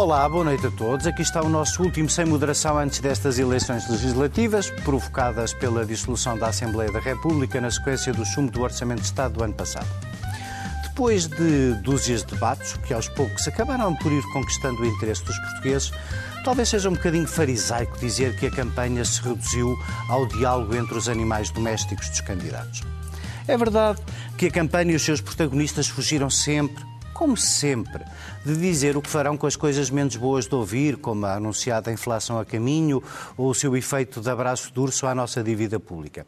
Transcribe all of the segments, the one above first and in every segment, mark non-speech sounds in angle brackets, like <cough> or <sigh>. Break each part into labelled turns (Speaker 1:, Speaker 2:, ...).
Speaker 1: Olá, boa noite a todos. Aqui está o nosso último sem moderação antes destas eleições legislativas, provocadas pela dissolução da Assembleia da República na sequência do chumbo do Orçamento de Estado do ano passado. Depois de dúzias de debates, que aos poucos acabaram por ir conquistando o interesse dos portugueses, talvez seja um bocadinho farisaico dizer que a campanha se reduziu ao diálogo entre os animais domésticos dos candidatos. É verdade que a campanha e os seus protagonistas fugiram sempre como sempre, de dizer o que farão com as coisas menos boas de ouvir, como a anunciada inflação a caminho ou o seu efeito de abraço de urso à nossa dívida pública.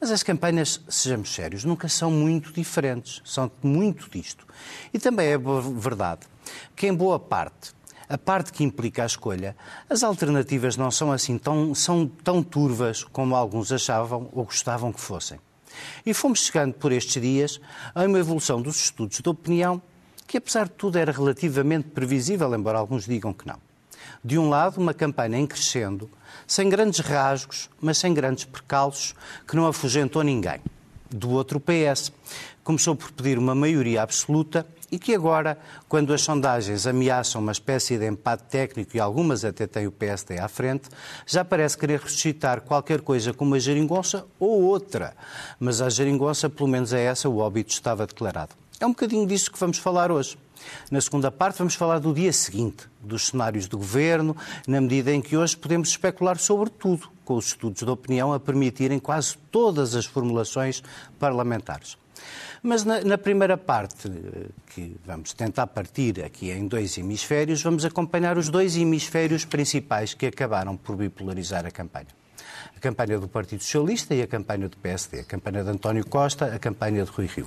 Speaker 1: Mas as campanhas, sejamos sérios, nunca são muito diferentes, são muito disto. E também é verdade que, em boa parte, a parte que implica a escolha, as alternativas não são assim tão, são tão turvas como alguns achavam ou gostavam que fossem. E fomos chegando por estes dias a uma evolução dos estudos de opinião que apesar de tudo era relativamente previsível, embora alguns digam que não. De um lado, uma campanha em crescendo, sem grandes rasgos, mas sem grandes percalços, que não afugentou ninguém. Do outro, o PS começou por pedir uma maioria absoluta e que agora, quando as sondagens ameaçam uma espécie de empate técnico e algumas até têm o PSD à frente, já parece querer ressuscitar qualquer coisa como a geringonça ou outra. Mas a geringonça, pelo menos é essa, o óbito estava declarado. É um bocadinho disso que vamos falar hoje. Na segunda parte, vamos falar do dia seguinte, dos cenários do governo, na medida em que hoje podemos especular sobre tudo, com os estudos de opinião a permitirem quase todas as formulações parlamentares. Mas na, na, primeira parte, que vamos tentar partir aqui em dois hemisférios, vamos acompanhar os dois hemisférios principais que acabaram por bipolarizar a campanha a campanha do Partido Socialista e a campanha do PSD, a campanha de António Costa, a campanha de Rui Rio.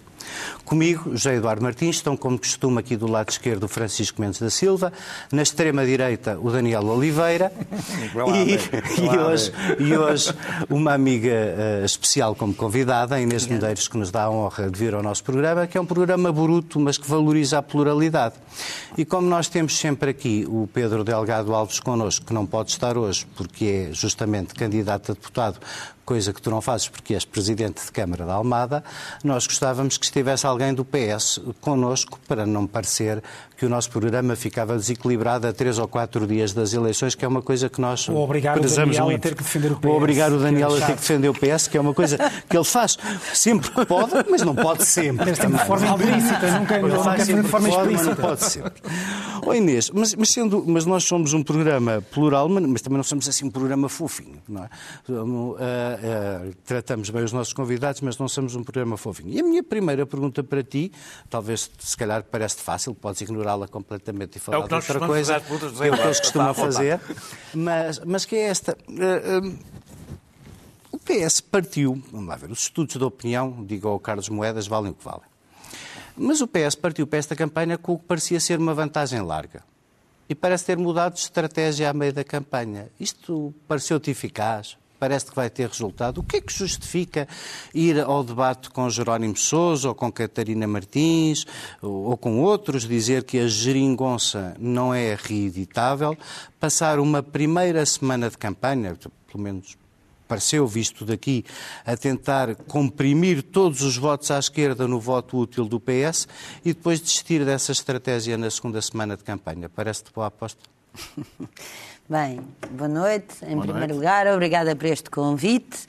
Speaker 1: Comigo, José Eduardo Martins, estão como costume aqui do lado esquerdo o Francisco Mendes da Silva, na extrema-direita o Daniel Oliveira <laughs> e, <laughs> e, hoje, e hoje uma amiga uh, especial como convidada, Inês Medeiros, que nos dá a honra de vir ao nosso programa, que é um programa bruto, mas que valoriza a pluralidade. E como nós temos sempre aqui o Pedro Delgado Alves connosco, que não pode estar hoje porque é justamente candidato a deputado coisa que tu não fazes porque és presidente de Câmara da Almada, nós gostávamos que estivesse alguém do PS connosco para não parecer que o nosso programa ficava desequilibrado a três ou quatro dias das eleições, que é uma coisa que nós
Speaker 2: Ou obrigar o Daniel muito. a ter que defender o PS.
Speaker 1: Ou obrigar o Daniel é a ter que defender o PS, que é uma coisa que ele faz sempre que pode, mas não pode sempre.
Speaker 2: Mas de forma implícita, nunca, nunca de forma explícita.
Speaker 1: Não pode sempre. Oi Inês, mas, mas, sendo, mas nós somos um programa plural, mas também não somos assim um programa fofinho, não é? Uh, tratamos bem os nossos convidados, mas não somos um programa fofinho. E a minha primeira pergunta para ti, talvez se calhar parece fácil, podes ignorá-la completamente e falar é de outra coisa,
Speaker 3: que é o
Speaker 1: que eles costumam fazer, mas, mas que é esta. Uh, o PS partiu, vamos lá ver, os estudos de opinião, digo ao Carlos Moedas, valem o que valem. Mas o PS partiu para esta campanha com o que parecia ser uma vantagem larga. E parece ter mudado de estratégia à meio da campanha. Isto pareceu-te eficaz? Parece que vai ter resultado. O que é que justifica ir ao debate com Jerónimo Sousa ou com Catarina Martins ou com outros, dizer que a geringonça não é reeditável, passar uma primeira semana de campanha, pelo menos pareceu, visto daqui, a tentar comprimir todos os votos à esquerda no voto útil do PS e depois desistir dessa estratégia na segunda semana de campanha. Parece-te boa aposta? <laughs>
Speaker 4: Bem, boa noite. Em boa primeiro noite. lugar, obrigada por este convite.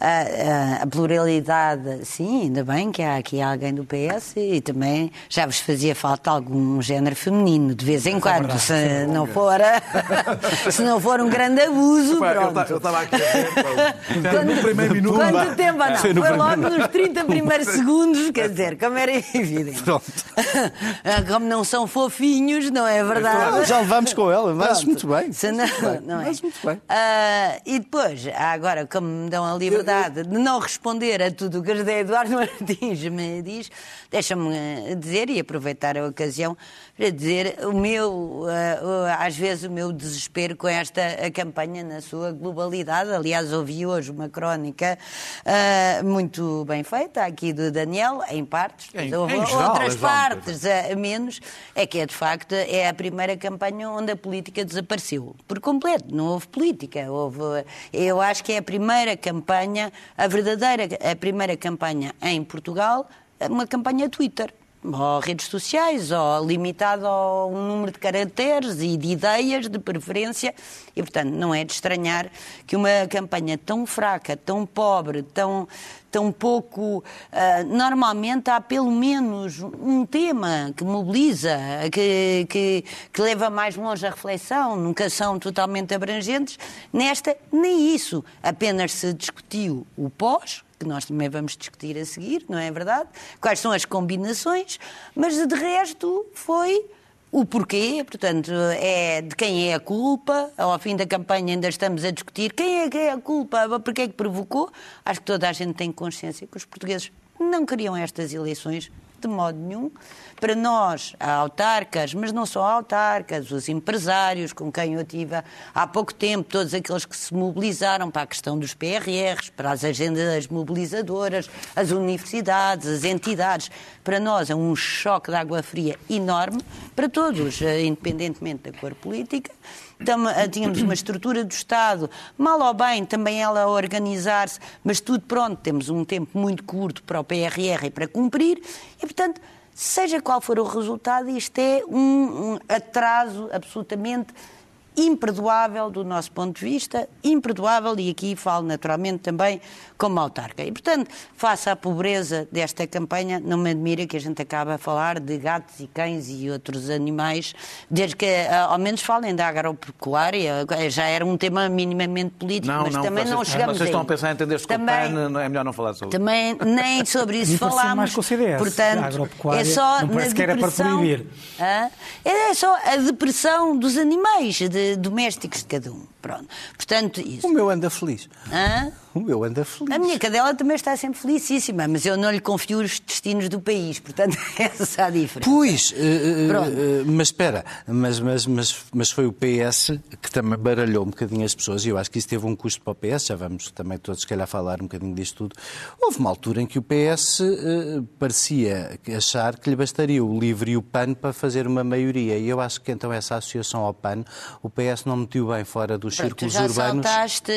Speaker 4: A, a, a, pluralidade, sim, ainda bem que há aqui alguém do PS e também já vos fazia falta algum género feminino, de vez em é quando, é se, não for, <laughs> se não for um grande abuso.
Speaker 3: pronto. Eu estava aqui a ver,
Speaker 4: quando, no primeiro minuto. Quanto tempo? Não, foi, logo nos 30 primeiros segundos, quer dizer, como era evidente. Pronto. <laughs> Como não são fofinhos, não é verdade?
Speaker 1: Já levamos com ela, mas muito bem.
Speaker 4: Se não, não é. Mas muito bem. Uh, e depois, agora, como me dão a liberdade de não responder a tudo o que José Eduardo <laughs> Martins me diz, deixa-me dizer e aproveitar a ocasião para dizer o meu, uh, às vezes, o meu desespero com esta campanha na sua globalidade. Aliás, ouvi hoje uma crónica uh, muito bem feita aqui do Daniel, em partes,
Speaker 3: em, em geral,
Speaker 4: outras partes a menos, é que é de facto é a primeira campanha onde a política desapareceu por completo, não houve política. Houve, eu acho que é a primeira campanha, a verdadeira, a primeira campanha em Portugal, uma campanha Twitter. Ou redes sociais, ou limitado ao número de caracteres e de ideias, de preferência, e portanto não é de estranhar que uma campanha tão fraca, tão pobre, tão, tão pouco. Uh, normalmente há pelo menos um tema que mobiliza, que, que, que, leva mais longe a reflexão, nunca são totalmente abrangentes. Nesta, nem isso. Apenas se discutiu o pós, que nós também vamos discutir a seguir, não é verdade? Quais são as combinações, mas de resto foi o porquê, portanto, é de quem é a culpa. Ao fim da campanha ainda estamos a discutir quem é que é a culpa, porque é que provocou. Acho que toda a gente tem consciência que os portugueses não queriam estas eleições de modo nenhum. Para nós, autarcas, mas não só autarcas, os empresários com quem eu tive há pouco tempo, todos aqueles que se mobilizaram para a questão dos PRRs, para as agendas mobilizadoras, as universidades, as entidades, para nós é um choque de água fria enorme, para todos, eh, independentemente da cor política. Eh, tínhamos uma estrutura do Estado, mal ou bem, também ela a organizar-se, mas tudo pronto, temos um tempo muito curto para o PRR e para cumprir, e portanto seja qual for o resultado, isto é um, um atraso absolutamente imperdoável do nosso ponto de vista, imperdoável, e aqui falo naturalmente também como autarca. E, portanto, face à pobreza desta campanha, não me admira que a gente acabe a falar de gatos e cães e outros animais, desde que eh, ao menos falem da agropecuária, já era um tema minimamente político, não, mas não, também vocês, não chegamos
Speaker 3: Vocês estão a pensar em entender-se com o PAN, é melhor não falar sobre
Speaker 4: isso. Também nem sobre isso <laughs> falámos. Portanto, é só
Speaker 2: não
Speaker 4: na
Speaker 2: depressão,
Speaker 4: é só a depressão dos animais, de, domésticos de cada um. Pronto. Portanto, isso.
Speaker 1: O meu anda feliz.
Speaker 4: Hã? <laughs>
Speaker 1: O meu anda feliz.
Speaker 4: A minha cadela também está sempre felicíssima, mas eu não lhe confio os destinos do país, portanto, essa <laughs> é a diferença.
Speaker 1: Pois, uh, uh, mas espera, mas, mas, mas, mas foi o PS que também baralhou um bocadinho as pessoas, e eu acho que isso teve um custo para o PS, já vamos também todos, se calhar, falar um bocadinho disto tudo. Houve uma altura em que o PS uh, parecia achar que lhe bastaria o LIVRE e o PAN para fazer uma maioria, e eu acho que então essa associação ao PAN, o PS não meteu bem fora dos Pronto, círculos
Speaker 4: já
Speaker 1: urbanos.
Speaker 4: Já saltaste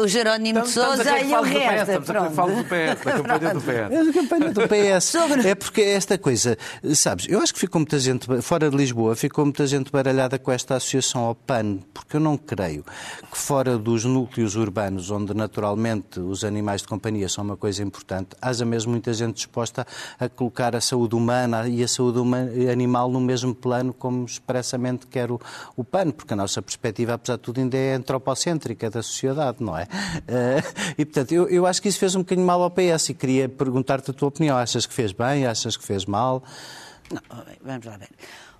Speaker 4: o Jerónimo de Sousa
Speaker 3: Sousa
Speaker 4: e o resto.
Speaker 3: Estamos a falar do PS, da campanha do <laughs> PS. É
Speaker 1: da campanha do PS. É porque esta coisa, sabes, eu acho que ficou muita gente, fora de Lisboa, ficou muita gente baralhada com esta associação ao PAN, porque eu não creio que fora dos núcleos urbanos, onde naturalmente os animais de companhia são uma coisa importante, haja mesmo muita gente disposta a colocar a saúde humana e a saúde animal no mesmo plano como expressamente quer o, o PAN, porque a nossa perspectiva, apesar de tudo, ainda é antropocêntrica da sociedade, não é? <laughs> E, portanto, eu, eu acho que isso fez um bocadinho mal ao PS e queria perguntar-te a tua opinião. Achas que fez bem? Achas que fez mal?
Speaker 4: Não, vamos lá ver.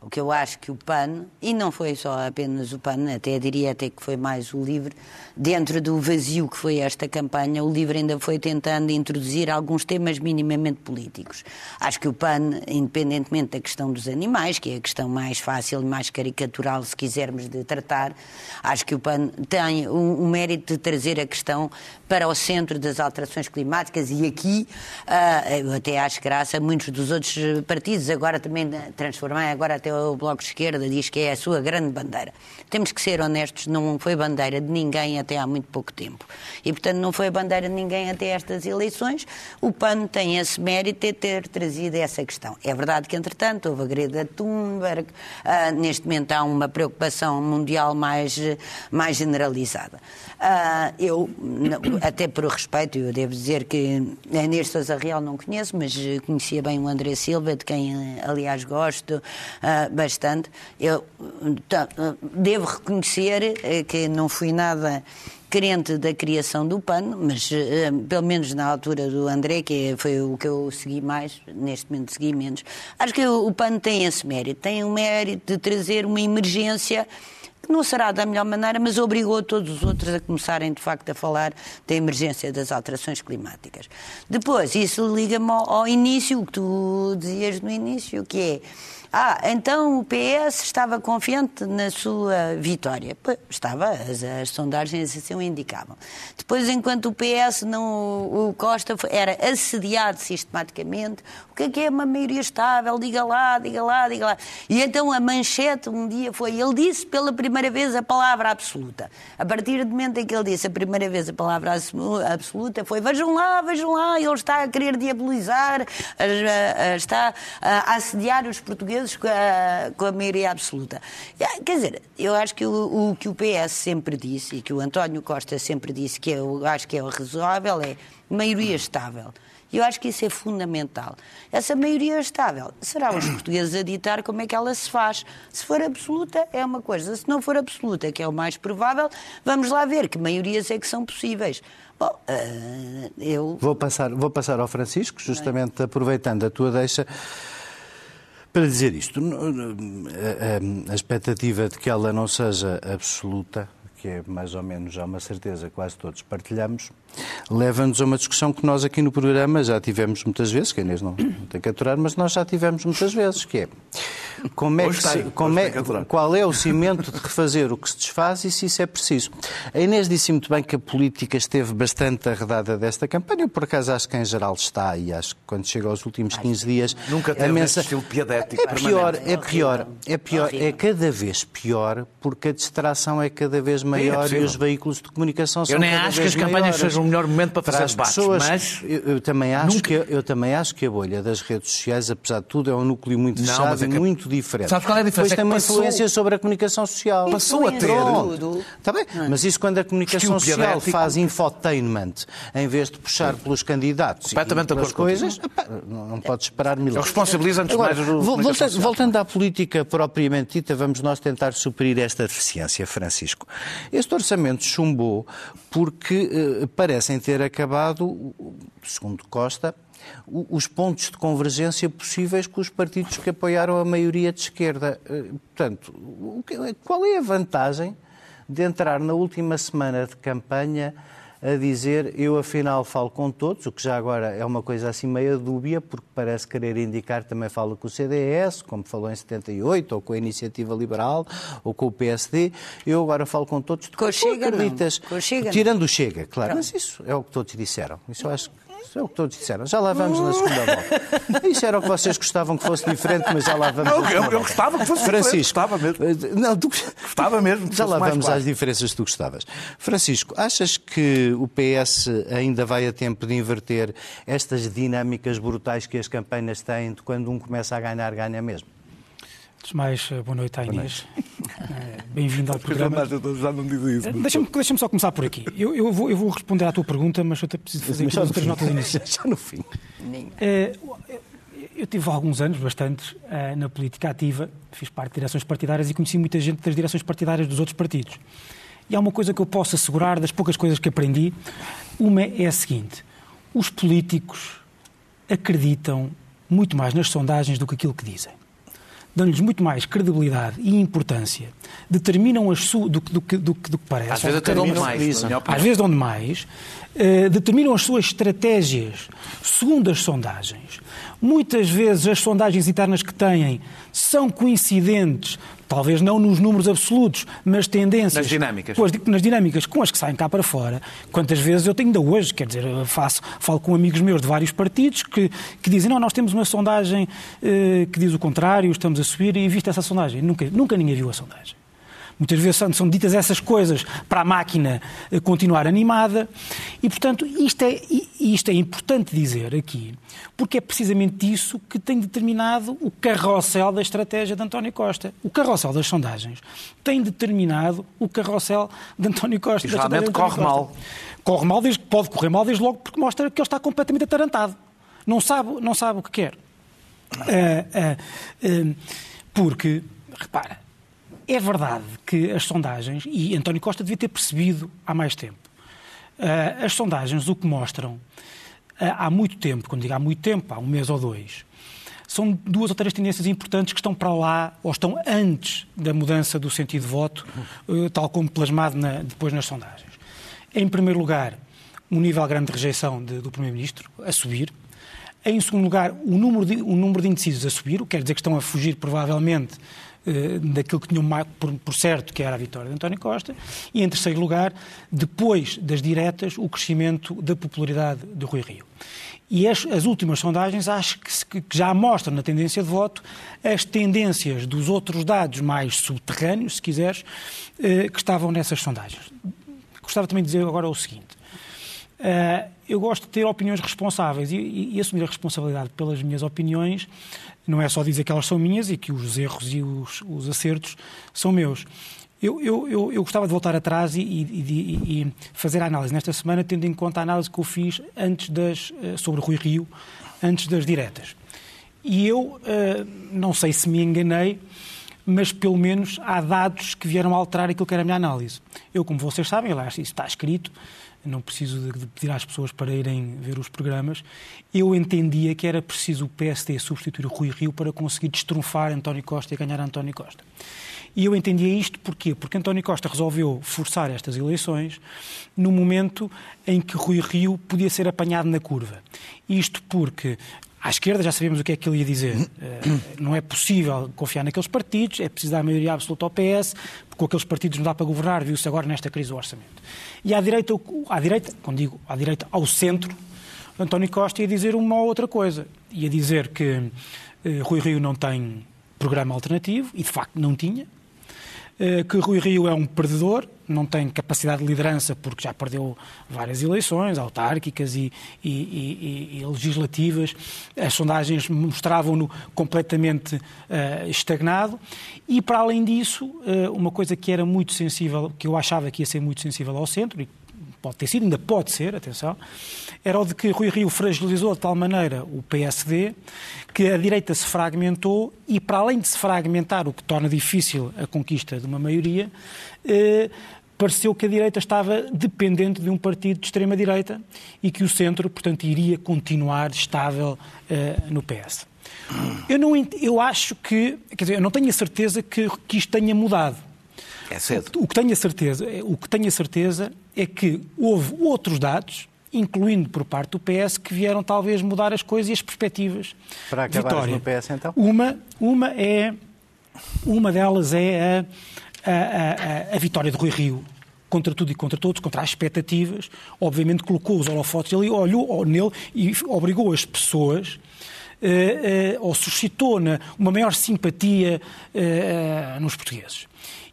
Speaker 4: O que eu acho que o PAN, e não foi só apenas o PAN, até diria até que foi mais o LIVRE, dentro do vazio que foi esta campanha, o LIVRE ainda foi tentando introduzir alguns temas minimamente políticos. Acho que o PAN, independentemente da questão dos animais, que é a questão mais fácil e mais caricatural, se quisermos, de tratar, acho que o PAN tem o, o mérito de trazer a questão para o centro das alterações climáticas e aqui, uh, eu até acho graça, muitos dos outros partidos agora também transformar, agora até o Bloco de Esquerda diz que é a sua grande bandeira. Temos que ser honestos, não foi bandeira de ninguém até há muito pouco tempo. E, portanto, não foi bandeira de ninguém até estas eleições. O PAN tem esse mérito de ter trazido essa questão. É verdade que, entretanto, houve a Greta Thunberg, uh, neste momento há uma preocupação mundial mais, mais generalizada. Uh, eu, até por respeito, eu devo dizer que a Inês Sousa Real não conheço, mas conhecia bem o André Silva, de quem, aliás, gosto bastante. Eu devo reconhecer eh, que não fui nada crente da criação do PAN, mas uh, pelo menos na altura do André, que foi o que eu segui mais, neste momento segui menos, acho que o, o PAN tem esse mérito, tem o mérito de trazer uma emergência que não será da melhor maneira, mas obrigou todos os outros a começarem de facto a falar da emergência das alterações climáticas. Depois, isso liga-me ao, ao início, o que tu dizias no início, que é Ah, então o PS estava confiante na sua vitória. Estava, as, as, sondagens assim o indicavam. Depois, enquanto o PS, não, o Costa era assediado sistematicamente, o que é que é uma maioria estável? Diga lá, diga lá, diga lá. E então a manchete um dia foi, ele disse pela primeira vez a palavra absoluta. A partir do momento em que ele disse a primeira vez a palavra absoluta, foi vejam lá, vejam lá, ele está a querer diabolizar, está a assediar os portugueses com a, com a maioria absoluta. Quer dizer, eu acho que o, o, que o PS sempre disse e que o António Costa sempre disse que eu acho que é o razoável é maioria estável. Eu acho que isso é fundamental. Essa maioria estável será os portugueses a ditar como é que ela se faz. Se for absoluta, é uma coisa. Se não for absoluta, que é o mais provável, vamos lá ver que maiorias é que são possíveis. Bom, uh, eu.
Speaker 1: Vou passar, vou passar ao Francisco, justamente aproveitando a tua deixa. Para dizer isto, a, expectativa de que ela não seja absoluta, que é mais ou menos já uma certeza, quase todos partilhamos, leva-nos a uma discussão que nós aqui no programa já tivemos muitas vezes, que a Inês não, não tem que aturar, mas nós já tivemos muitas vezes, que é, como é que se, como é, qual é o cimento de refazer o que se desfaz e se isso é preciso. A Inês disse muito bem que a política esteve bastante arredada desta campanha, eu por acaso acho que em geral está, e acho que quando chega aos últimos 15 dias...
Speaker 3: Nunca teve a mensa... estilo piedético
Speaker 1: É pior, é pior, é pior, é cada vez pior, porque a distração é cada vez maior é e os veículos de comunicação são
Speaker 3: Eu nem
Speaker 1: acho
Speaker 3: que as campanhas sejam melhor momento para fazer para debates,
Speaker 1: pessoas,
Speaker 3: mas...
Speaker 1: Eu, eu também acho nunca... que, eu também acho que a bolha das redes sociais, apesar de tudo, é um núcleo muito fechado é que... e muito diferente.
Speaker 3: Sabes qual é a diferença?
Speaker 1: Depois é tem uma passou... influência sobre a comunicação social.
Speaker 3: Passou a ter...
Speaker 1: Está bem, mas isso quando a comunicação social faz infotainment, em vez de puxar pelos candidatos e pelas coisas, não, não pode esperar milagres.
Speaker 3: Responsabiliza antes mais o
Speaker 1: voltando, voltando à política propriamente dita, vamos nós tentar suprir esta deficiência, Francisco. Este orçamento chumbou porque uh, parecem ter acabado, segundo Costa, os pontos de convergência possíveis com os partidos que apoiaram a maioria de esquerda. Eh, portanto, qual é a vantagem de entrar na última semana de campanha a dizer eu afinal falo com todos, o que já agora é uma coisa assim meio dúbia, porque parece querer indicar também fala com o CDS, como falou em 78, ou com a Iniciativa Liberal, ou com o PSD, eu agora falo com todos.
Speaker 4: Com o Chega, acreditas?
Speaker 1: Com o Chega, Tirando o Chega, claro. Pronto. Mas isso é o que todos disseram. Isso eu acho que é o que todos disseram. Já lá vamos na segunda volta. <laughs> Isso era o que vocês gostavam que fosse diferente, mas já lá vamos.
Speaker 3: Não, eu, eu gostava que fosse
Speaker 1: Francisco,
Speaker 3: gostava mesmo. Eh, não, tu... Gostava mesmo.
Speaker 1: Já lá vamos claro. às diferenças que tu gostavas. Francisco, achas que o PS ainda vai a tempo de inverter estas dinâmicas brutais que as campanhas têm de quando um começa a ganhar, ganha mesmo?
Speaker 2: Antes de mais, eh, boa noite à Inês. Eh, bem-vindo ao <laughs> programa.
Speaker 3: Já não digo isso.
Speaker 2: Deixa-me deixa só começar por aqui. Eu, eu, vou, eu vou responder à tua pergunta, mas eu preciso fazer aqui outras notas iniciais. <laughs>
Speaker 1: Já no fim.
Speaker 2: Eu tive alguns anos, bastantes, na política ativa, fiz parte de direções partidárias e conheci muita gente das direções partidárias dos outros partidos. E há uma coisa que eu posso assegurar, das poucas coisas que aprendi, uma é a seguinte: os políticos acreditam muito mais nas sondagens do que aquilo que dizem dão-lhes muito mais credibilidade e importância, determinam as su do, do, do, do, do que parece.
Speaker 3: Às vezes até dão mais.
Speaker 2: Às vezes dão mais. Uh, determinam as suas estratégias segundo as sondagens. Muitas vezes as sondagens internas que têm são coincidentes talvez não nos números absolutos, mas tendências.
Speaker 3: Nas dinâmicas.
Speaker 2: Pois, nas dinâmicas, com as que saem cá para fora. Quantas vezes eu tenho ainda hoje, quer dizer, faço, falo com amigos meus de vários partidos que, que dizem: não, nós temos uma sondagem eh, que diz o contrário, estamos a subir, e viste essa sondagem. Nunca, nunca ninguém viu a sondagem. Muitas vezes são, são ditas essas coisas para a máquina eh, continuar animada e, portanto, isto é, isto é importante dizer aqui, porque é precisamente isso que tem determinado o carrossel da estratégia de António Costa. O carrossel das sondagens tem determinado o carrossel de António Costa.
Speaker 3: E geralmente corre mal.
Speaker 2: Corre mal, desde, pode correr mal desde logo porque mostra que ele está completamente atarantado. Não sabe, não sabe o que quer. Uh, uh, uh, porque, repara, é verdade que as sondagens, e António Costa devia ter percebido há mais tempo, uh, as sondagens o que mostram uh, há muito tempo, quando digo há muito tempo, há um mês ou dois, são duas ou três tendências importantes que estão para lá, ou estão antes da mudança do sentido de voto, uh, tal como plasmado na, depois nas sondagens. Em primeiro lugar, um nível grande de rejeição de, do Primeiro-Ministro a subir. Em segundo lugar, o número de, o número de indecisos a subir, o que quer dizer que estão a fugir provavelmente eh, daquilo que tinham por, por, certo que era a vitória de António Costa. E em terceiro lugar, depois das diretas, o crescimento da popularidade de Rui Rio. E as, as últimas sondagens acho que, que, já mostram na tendência de voto as tendências dos outros dados mais subterrâneos, se quiseres, eh, que estavam nessas sondagens. Gostava também de dizer agora o seguinte. Uh, eu gosto de ter opiniões responsáveis e, e, e, assumir a responsabilidade pelas minhas opiniões não é só dizer que elas são minhas e que os erros e os, os acertos são meus. Eu, eu, eu, eu, gostava de voltar atrás e, e, fazer a análise nesta semana, tendo em conta a análise que eu fiz antes das, eh, sobre Rui Rio, antes das diretas. E eu uh, não sei se me enganei, mas pelo menos há dados que vieram a alterar aquilo que era a minha análise. Eu, como vocês sabem, aliás, isso está escrito, não preciso de, pedir às pessoas para irem ver os programas, eu entendia que era preciso o PSD substituir o Rui Rio para conseguir destrunfar António Costa e ganhar António Costa. E eu entendia isto porquê? Porque António Costa resolveu forçar estas eleições no momento em que Rui Rio podia ser apanhado na curva. Isto porque à esquerda já sabemos o que é que ele ia dizer. Eh, não é possível confiar naqueles partidos, é preciso dar a maioria absoluta ao PS, porque com aqueles partidos não dá para governar, viu-se agora nesta crise do orçamento. E à direita, à direita, quando digo à direita, ao centro, António Costa ia dizer uma ou outra coisa. Ia dizer que eh, Rui Rio não tem programa alternativo, e de facto não tinha, que Rui Rio é um perdedor, não tem capacidade de liderança porque já perdeu várias eleições autárquicas e, e, e, e legislativas. As sondagens mostravam-no completamente uh, estagnado. E, para além disso, uh, uma coisa que era muito sensível, que eu achava que ia ser muito sensível ao centro, e pode ter sido, ainda pode ser, atenção, era o de que Rui Rio fragilizou de tal maneira o PSD que a direita se fragmentou e, para além de se fragmentar, o que torna difícil a conquista de uma maioria, eh, pareceu que a direita estava dependente de um partido de extrema-direita e que o centro, portanto, iria continuar estável eh, no PS. Eu, não, eu acho que, quer dizer, eu não tenho a certeza que, que isto tenha mudado.
Speaker 3: É cedo.
Speaker 2: O que tenho a certeza, o que tenho a certeza é que houve outros dados, incluindo por parte do PS, que vieram talvez mudar as coisas e as perspectivas.
Speaker 1: Para acabar no PS, então?
Speaker 2: Uma, uma, é, uma delas é a, a, a, a vitória de Rui Rio contra tudo e contra todos, contra as expectativas, obviamente colocou os holofotes ali, olhou nele e obrigou as pessoas Uh, uh, ou suscitou na, uma maior simpatia uh, nos portugueses.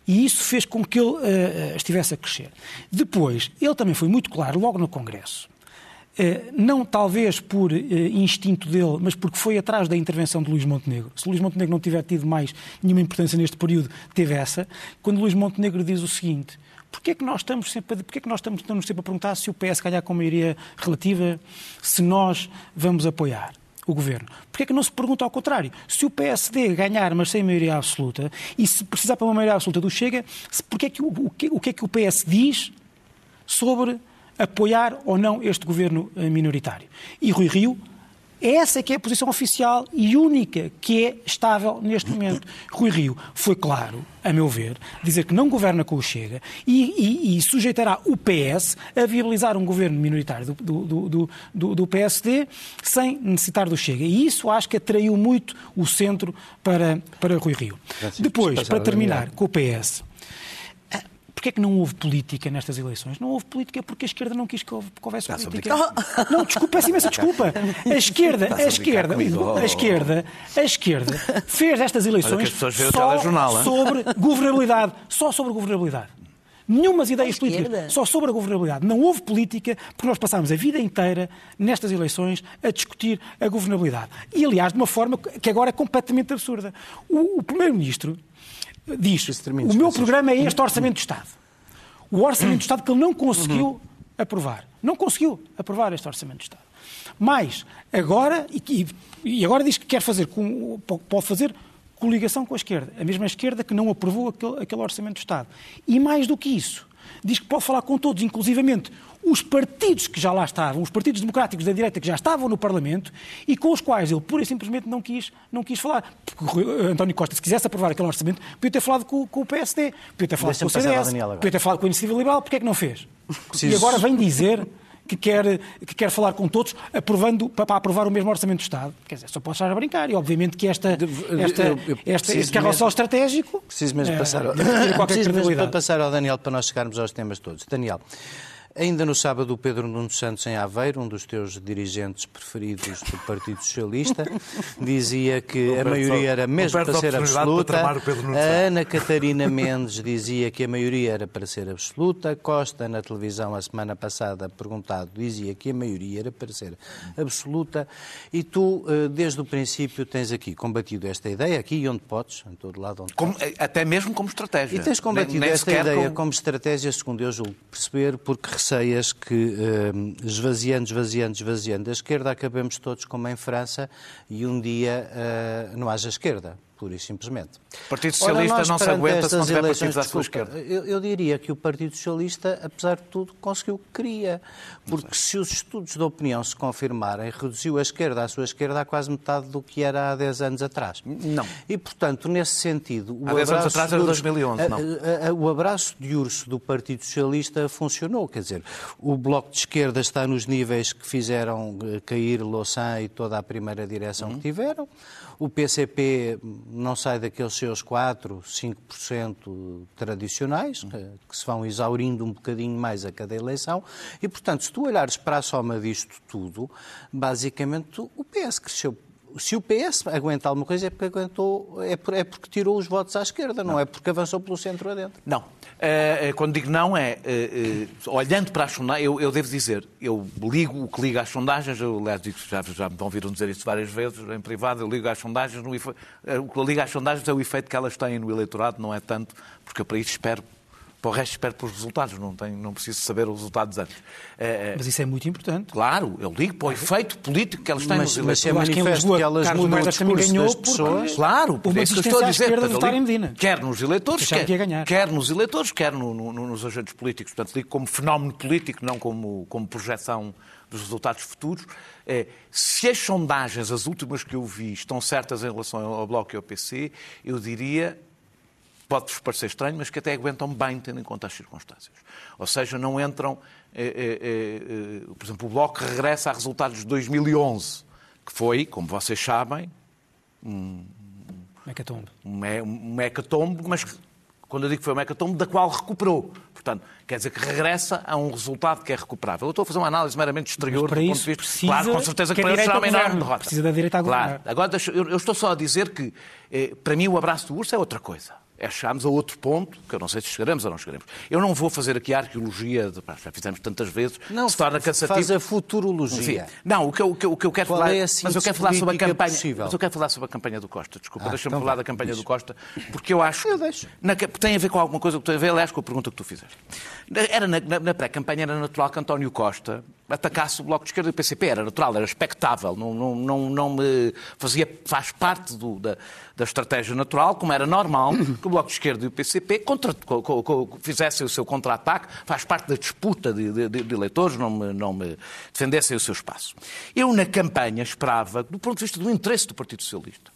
Speaker 2: E isso fez com que ele uh, estivesse a crescer. Depois, ele também foi muito claro, logo no Congresso, uh, não talvez por uh, instinto dele, mas porque foi atrás da intervenção de Luís Montenegro. Se Luís Montenegro não tiver tido mais nenhuma importância neste período, teve essa, quando Luís Montenegro diz o seguinte. Porquê é que nós estamos sempre é que nós estamos, estamos sempre a perguntar se o PS ganhar com maioria relativa, se nós vamos apoiar? O governo. Porquê é que não se pergunta ao contrário? Se o PSD ganhar, mas sem maioria absoluta, e se precisar para uma maioria absoluta do Chega, porquê é que, o, o, que, o que é que o PS diz sobre apoiar ou não este governo eh, minoritário? E Rui Rio essa que é a posição oficial e única que é estável neste momento. Rui Rio foi claro, a meu ver, dizer que não governa com o Chega e, e, e sujeitará o PS a viabilizar um governo minoritário do, do, do, do, do PSD sem necessitar do Chega. E isso acho que atraiu muito o centro para, para Rui Rio. Depois, para terminar com o PS. Porquê é que não houve política nestas eleições? Não houve política porque a esquerda não quis que houvesse política. Não, desculpa, peço imensa desculpa. A esquerda, a esquerda, a esquerda, a esquerda fez estas eleições só sobre governabilidade. Só sobre governabilidade. Nenhumas ideias políticas, só sobre a governabilidade. Não houve política porque nós passámos a vida inteira nestas eleições a discutir a governabilidade. E, aliás, de uma forma que agora é completamente absurda. O, o Primeiro-Ministro diz: o meu programa é este Orçamento de Estado. O Orçamento de Estado que ele não conseguiu uhum. aprovar. Não conseguiu aprovar este Orçamento de Estado. Mas agora, e, e agora diz que quer fazer, com, pode fazer coligação com a esquerda. A mesma esquerda que não aprovou aquele, aquele Orçamento de Estado. E mais do que isso, diz que pode falar com todos, inclusivamente os partidos que já lá estavam, os partidos democráticos da direita que já estavam no Parlamento e com os quais ele pura e simplesmente não quis, não quis falar. Porque António Costa, se quisesse aprovar aquele orçamento, podia ter falado com, com o PSD, podia ter falado com o CDS, podia ter falado com a Iniciativa Liberal, porque é que não fez? Preciso... E agora vem dizer que quer, que quer falar com todos, aprovando, para aprovar o mesmo Orçamento do Estado. Quer dizer, só posso estar a brincar. E obviamente que esta, esta,
Speaker 1: eu- eu
Speaker 2: esta, este carrossel
Speaker 1: mesmo-
Speaker 2: estratégico.
Speaker 1: Preciso mesmo
Speaker 2: eh,
Speaker 1: passar, ao... <laughs>
Speaker 2: qualquer
Speaker 1: Preciso mesmo para passar ao Daniel para nós chegarmos aos temas todos. Daniel, ainda no sábado o Pedro Nuno Santos em Aveiro, um dos teus dirigentes preferidos do Partido Socialista, <laughs> dizia que a maioria era mesmo para ser
Speaker 3: para
Speaker 1: absoluta.
Speaker 3: Nuno
Speaker 1: A. Ana Catarina Mendes dizia que a maioria era para ser absoluta. Costa, na televisão, a semana passada, perguntado, dizia que a maioria era para ser absoluta. E tu, eh, desde o princípio, tens aqui combatido esta ideia, aqui e onde podes, em todo lado onde
Speaker 3: Como-
Speaker 1: podes.
Speaker 3: até mesmo como estratégia.
Speaker 1: E tens combatido
Speaker 3: Nem- nem
Speaker 1: esta ideia
Speaker 3: como-
Speaker 1: como... estratégia, segundo eu julgo perceber, porque receias que, eh, esvaziando, esvaziando, esvaziando a esquerda, acabemos todos como em França e um dia eh, não haja esquerda, pura e simplesmente.
Speaker 3: O Partido
Speaker 1: Ora,
Speaker 3: Socialista
Speaker 1: nós,
Speaker 3: não se aguenta se não tiver
Speaker 1: eleições,
Speaker 3: partidos à sua esquerda.
Speaker 1: Eu, eu diria que o Partido Socialista, apesar de tudo, conseguiu o que queria. Porque se os estudos de opinião se confirmarem, reduziu a esquerda à sua esquerda a quase metade do que era há 10 anos atrás.
Speaker 3: Não.
Speaker 1: E, portanto, nesse sentido... o
Speaker 3: Há 10 anos atrás era
Speaker 1: urso-
Speaker 3: 2011,
Speaker 1: a-
Speaker 3: não.
Speaker 1: a- a- o abraço de urso do Partido Socialista funcionou. Quer dizer, o Bloco de Esquerda está nos níveis que fizeram eh, cair Louçã e toda a primeira direção
Speaker 3: Uhum.
Speaker 1: que tiveram. O PCP não sai daqueles seus 4, 5% tradicionais, que, que se vão exaurindo um bocadinho mais a cada eleição. E, portanto, se tu olhares para a soma disto tudo, basicamente o PS cresceu se o PS aguenta alguma coisa é porque aguentou, é, por- é porque tirou os votos à esquerda, não, é porque avançou pelo centro adentro.
Speaker 3: Não. Eh, eh, quando digo não, é. eh, olhando para as sondagens, eu, eu devo dizer, eu ligo o que liga às sondagens, eu, aliás, digo, já, já me ouviram dizer isso várias vezes em privado, eu ligo às sondagens, no o que liga às sondagens é o efeito que elas têm no eleitorado, não é tanto, porque eu para isso espero. Para o resto, espero pelos resultados, não, tenho, não preciso saber os resultados antes. Eh,
Speaker 2: Mas isso é muito importante.
Speaker 3: Claro, eu ligo para o efeito político que elas têm
Speaker 1: Mas,
Speaker 3: nos
Speaker 1: mas se é
Speaker 2: Eu acho que
Speaker 1: manifesto
Speaker 2: Lisboa,
Speaker 1: que elas
Speaker 2: Carlos
Speaker 1: mudam o discurso
Speaker 2: ganhou
Speaker 1: das
Speaker 2: porque-
Speaker 1: pessoas...
Speaker 3: Claro, é isso que estou a dizer. ligo-. Quer nos eleitores, quer,
Speaker 2: que
Speaker 3: quer nos eleitores, quer no- no- no- nos agentes políticos. Portanto, ligo como fenómeno político, não como, como projeção dos resultados futuros. É, se as sondagens, as últimas que eu vi, estão certas em relação ao Bloco e ao PC, eu diria pode-vos parecer estranho, mas que até aguentam bem, tendo em conta as circunstâncias. Ou seja, não entram. eh, eh, eh, eh, por exemplo, o Bloco regressa a resultados de 2011, que foi, como vocês sabem,
Speaker 2: Mecatombe.
Speaker 3: um me- um hecatombe, mas que, quando eu digo que foi um hecatombe, da qual recuperou. Portanto, quer dizer que regressa a um resultado que é recuperável. Eu estou a fazer uma análise meramente exterior do ponto
Speaker 2: isso
Speaker 3: de vista.
Speaker 2: precisa
Speaker 3: claro, com certeza que,
Speaker 2: que
Speaker 3: eles
Speaker 2: direita
Speaker 3: será uma enorme derrota.
Speaker 2: Precisa da direita a
Speaker 3: Claro. Agora, eu estou só a dizer que, eh, para mim, o abraço do urso é outra coisa. É chegarmos a outro ponto, que eu não sei se chegaremos ou não chegaremos. Eu não vou fazer aqui a arqueologia, de, já fizemos tantas vezes,
Speaker 1: Não,
Speaker 3: se torna cansativo.
Speaker 1: faz a futurologia.
Speaker 3: Enfim, não, o que, eu, o que eu- o que eu quero
Speaker 1: Qual
Speaker 3: falar.
Speaker 1: é a
Speaker 3: mas eu quero falar sobre a campanha.
Speaker 1: possível?
Speaker 3: Mas eu quero falar sobre a campanha do Costa. Desculpa,
Speaker 1: Ah,
Speaker 3: deixa-me
Speaker 1: então
Speaker 3: falar da campanha do Costa, porque eu acho.
Speaker 1: Eu deixo.
Speaker 3: Na, tem a ver com alguma coisa que tem a ver, aliás, com a pergunta que tu fizeste. Era na, na- na pré-campanha era natural que António Costa atacasse o Bloco de Esquerda e o PCP. Era natural, era expectável. Não, não, não, não me fazia, faz parte do- da, da estratégia natural, como era normal que o Bloco de Esquerda e o PCP contra, co- co- co- fizessem o seu contra-ataque, faz parte da disputa de, de- de eleitores, não me, não me defendessem o seu espaço. Eu, na campanha, esperava, do ponto de vista do interesse do Partido Socialista,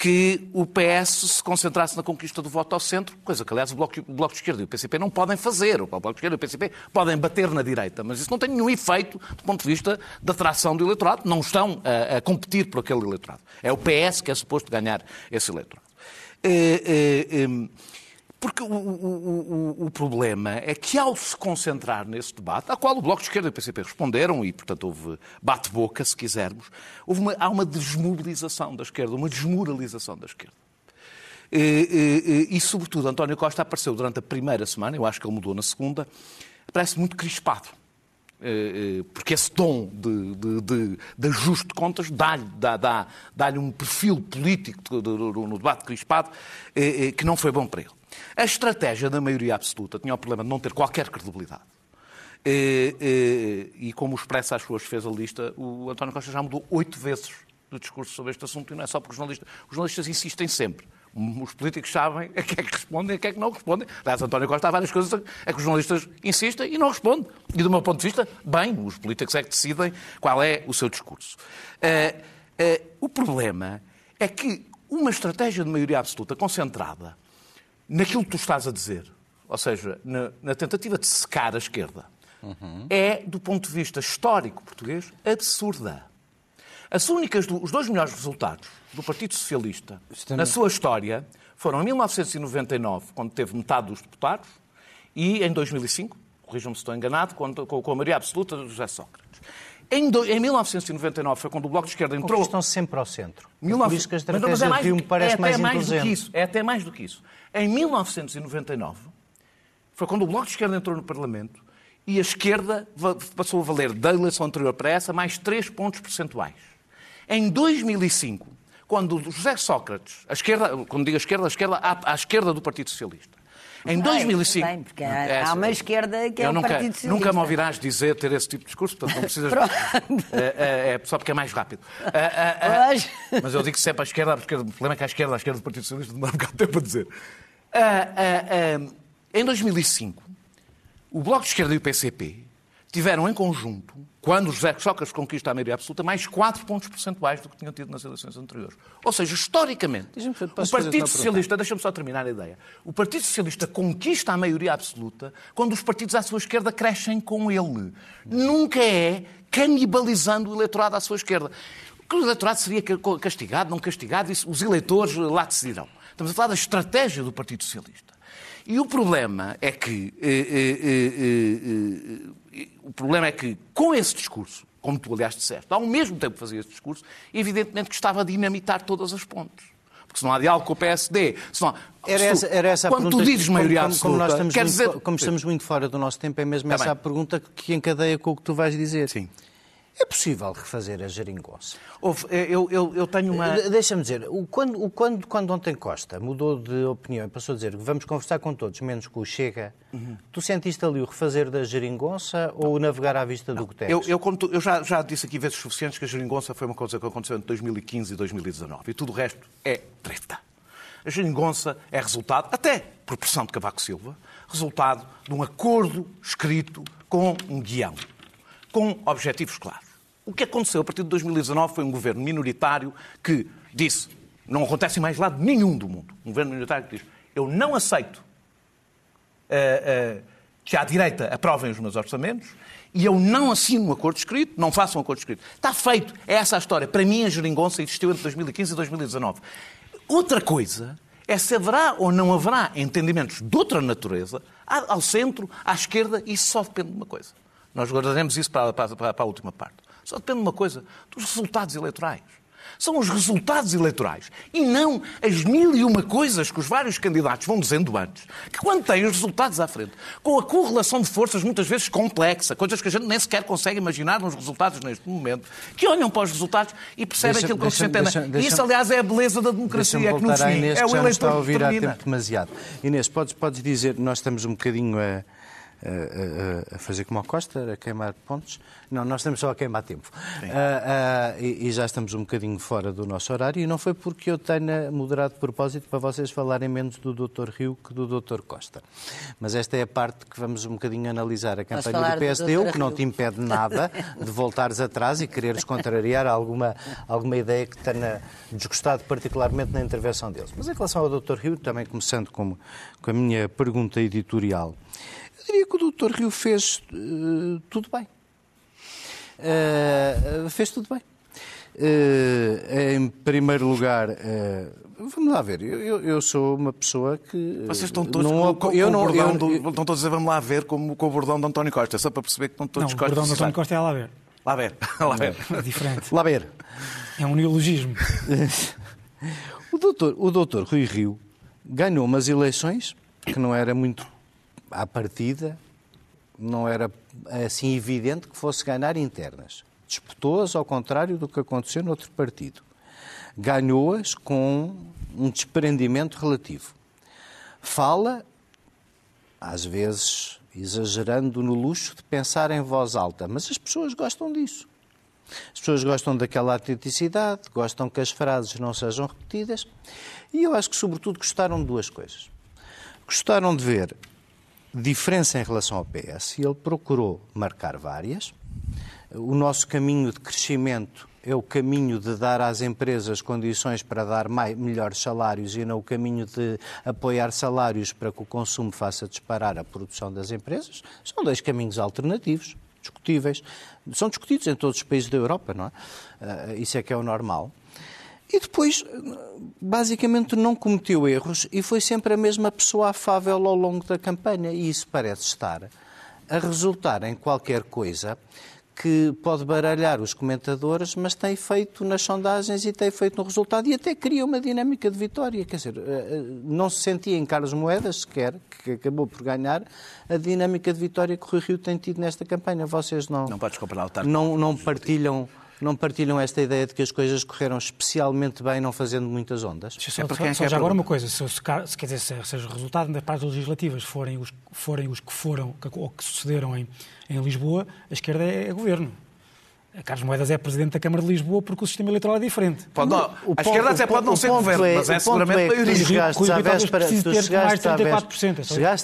Speaker 3: que o PS se concentrasse na conquista do voto ao centro, coisa que, aliás, o Bloco, o Bloco de Esquerda e o PCP não podem fazer. O Bloco de Esquerda e o PCP podem bater na direita, mas isso não tem nenhum efeito do ponto de vista da atração do eleitorado. Não estão a, a competir por aquele eleitorado. É o PS que é suposto ganhar esse eleitorado. Eh, eh, em, porque o, o- o- o problema é que, ao se concentrar nesse debate, a qual o Bloco de Esquerda e o PCP responderam, e, portanto, houve bate-boca, se quisermos, houve uma- há uma desmobilização da esquerda, uma desmoralização da esquerda. E, e, e, sobretudo, António Costa apareceu durante a primeira semana, eu acho que ele mudou na segunda, parece muito crispado. Porque esse tom de, de, de, de ajuste de contas dá-lhe dá, dá, dá-lhe um perfil político no debate crispado que não foi bom para ele. A estratégia da maioria absoluta tinha o problema de não ter qualquer credibilidade. Eh, eh, E como o Expresso às suas fez a lista, o António Costa já mudou oito vezes de discurso sobre este assunto e não é só porque os jornalistas, os jornalistas insistem sempre. Os políticos sabem a que é que respondem e a que é que não respondem. Aliás, António Costa há várias coisas a que os jornalistas insistem e não respondem. E do meu ponto de vista, bem, os políticos é que decidem qual é o seu discurso. Eh, eh, o problema é que uma estratégia de maioria absoluta concentrada naquilo que tu estás a dizer, ou seja, na, na tentativa de secar a esquerda, uhum. é, do ponto de vista histórico português, absurda. As únicas, os dois melhores resultados do Partido Socialista na sua história foram em 1999, quando teve metade dos deputados, e em 2005, corrijam-me se estou enganado, quando, com a maioria absoluta de José Sócrates. Em, do, em 1999 foi quando o Bloco de Esquerda entrou...
Speaker 1: Estão sempre ao centro.
Speaker 3: 19... Por isso que a estratégia mas, mas é mais, me parece é mais, mais do que isso. É até mais do que isso. Em 1999 foi quando o Bloco de Esquerda entrou no Parlamento e a esquerda passou a valer da eleição anterior para essa mais 3 pontos percentuais. Em 2005, quando José Sócrates, a esquerda, quando digo a esquerda, a esquerda à, à esquerda do Partido Socialista, em 2005.
Speaker 4: Bem, porque há, é, há, uma esquerda que é o
Speaker 3: nunca,
Speaker 4: Partido Socialista.
Speaker 3: Nunca me ouvirás dizer ter esse tipo de discurso, portanto não precisas. <laughs> é, é, é, só porque é mais rápido. É, é, mas eu digo sempre à esquerda, porque o problema é que à esquerda, à esquerda do Partido Socialista demora um bocado de tempo a dizer. em 2005, o Bloco de Esquerda e o PCP tiveram em conjunto, quando José Sócrates conquista a maioria absoluta, mais 4 pontos percentuais do que tinham tido nas eleições anteriores. Ou seja, historicamente, o Partido Socialista, deixa-me só terminar a ideia, o Partido Socialista conquista a maioria absoluta quando os partidos à sua esquerda crescem com ele. Nunca é canibalizando o eleitorado à sua esquerda. O eleitorado seria castigado, não castigado, isso, os eleitores lá decidirão. Estamos a falar da estratégia do Partido Socialista. E o problema é que eh, eh, eh, o problema é que, com esse discurso, como tu, aliás, disseste, ao mesmo tempo que fazia esse discurso, evidentemente que estava a dinamitar todas as pontes. Porque se não há diálogo com o PSD, se não
Speaker 1: era essa, era essa a
Speaker 3: Quando
Speaker 1: pergunta,
Speaker 3: tu dizes maioria
Speaker 1: como,
Speaker 3: absoluta,
Speaker 1: como, nós
Speaker 3: quer
Speaker 1: muito,
Speaker 3: dizer...
Speaker 1: como estamos muito fora do nosso tempo, é mesmo tá essa a pergunta que encadeia com o que tu vais dizer.
Speaker 3: Sim.
Speaker 1: É possível refazer a geringonça?
Speaker 3: Houve, eu, eu, eu tenho uma...
Speaker 1: Eh, deixa-me dizer, quando, quando, quando ontem Costa mudou de opinião e passou a dizer que vamos conversar com todos, menos com o Chega, uhum. tu sentiste ali o refazer da geringonça ou o navegar à vista
Speaker 3: Não.
Speaker 1: do Guterres?
Speaker 3: Eu, eu, eu já, já, disse aqui vezes suficientes que a geringonça foi uma coisa que aconteceu entre 2015 e 2019 e tudo o resto é treta. A geringonça é resultado, até por pressão de Cavaco Silva, resultado de um acordo escrito com um guião, com objetivos claros. O que aconteceu a partir de 2019 foi um governo minoritário que disse, não acontece em mais lado nenhum do mundo, um governo minoritário que diz, eu não aceito uh, uh, que a direita aprovem os meus orçamentos e eu não assino um acordo escrito, não faço um acordo escrito. Está feito. É essa a história. Para mim, a geringonça existiu entre 2015 e 2019. Outra coisa é se haverá ou não haverá entendimentos de outra natureza ao centro, à esquerda, isso só depende de uma coisa. Nós guardaremos isso para, para, para a última parte. Só depende de uma coisa: dos resultados eleitorais. São os resultados eleitorais e não as mil e uma coisas que os vários candidatos vão dizendo antes, que quando têm os resultados à frente, com a correlação de forças muitas vezes complexa, coisas que a gente nem sequer consegue imaginar nos resultados neste momento, que olham para os resultados e percebem deixa, aquilo que deixa, se entende. E isso, aliás, é a beleza da democracia, é que no fim
Speaker 1: Inês,
Speaker 3: é o eleitor
Speaker 1: está a ouvir
Speaker 3: há
Speaker 1: tempo demasiado. Inês, podes, podes dizer, nós estamos um bocadinho a a, a, fazer como a Costa, a queimar pontos. Não, nós estamos só a queimar tempo. Uh, uh, e, e, já estamos um bocadinho fora do nosso horário, e não foi porque eu tenha moderado de propósito para vocês falarem menos do Dr. Rio que do Dr. Costa. Mas esta é a parte que vamos um bocadinho analisar a campanha do PSD, o que não te impede nada de voltares atrás e quereres contrariar alguma, alguma ideia que tenha desgostado particularmente na intervenção deles. Mas em relação ao Dr. Rio, também começando com, com a minha pergunta editorial, diria que o Dr. Rio fez uh, tudo bem. Uh, fez tudo bem. Uh, em primeiro lugar, vamos lá ver, eu, eu, sou uma pessoa que.
Speaker 3: Vocês estão todos não, com, com, eu com não, o bordão, eu, do, estão todos a dizer vamos lá ver como com o bordão de António Costa, só para perceber que estão todos
Speaker 2: não, O bordão de António Costa é lá ver.
Speaker 3: Lá ver, <laughs> lá ver.
Speaker 2: É diferente.
Speaker 1: Lá ver.
Speaker 2: É um neologismo. <laughs>
Speaker 1: o, doutor, o doutor Rui Rio ganhou umas eleições que não era muito à partida, não era assim evidente que fosse ganhar internas. Disputou-as ao contrário do que aconteceu noutro partido. Ganhou-as com um desprendimento relativo. Fala, às vezes exagerando no luxo de pensar em voz alta, mas as pessoas gostam disso. As pessoas gostam daquela autenticidade, gostam que as frases não sejam repetidas e eu acho que, sobretudo, gostaram de duas coisas. Gostaram de ver diferença em relação ao PS ele procurou marcar várias. O nosso caminho de crescimento é o caminho de dar às empresas condições para dar mais, melhores salários e não o caminho de apoiar salários para que o consumo faça disparar a produção das empresas, são dois caminhos alternativos, discutíveis. São discutidos em todos os países da Europa, não é? Isso é que é o normal. E depois, basicamente, não cometeu erros e foi sempre a mesma pessoa afável ao longo da campanha. E isso parece estar a resultar em qualquer coisa que pode baralhar os comentadores, mas tem feito nas sondagens e tem feito no resultado e até cria uma dinâmica de vitória. Quer dizer, eh, eh, não se sentia em Carlos Moedas, sequer, que acabou por ganhar, a dinâmica de vitória que o Rio tem tido nesta campanha. Vocês não,
Speaker 3: não, podes comparar o
Speaker 1: não, não partilham não partilham esta ideia de que as coisas correram especialmente bem, não fazendo muitas ondas?
Speaker 2: Só, é só, só, só já agora uma coisa, se, se, se, quer dizer, se, se os resultados das partes legislativas forem os, forem os que foram ou que sucederam em, em Lisboa, a esquerda é, é governo. A Carlos Moedas é presidente da Câmara de Lisboa porque o sistema eleitoral é diferente.
Speaker 3: Pode, não, o a esquerda até pode não ser governo, é, mas é seguramente é maioria. Tu
Speaker 1: chegaste à véspera, tu chegaste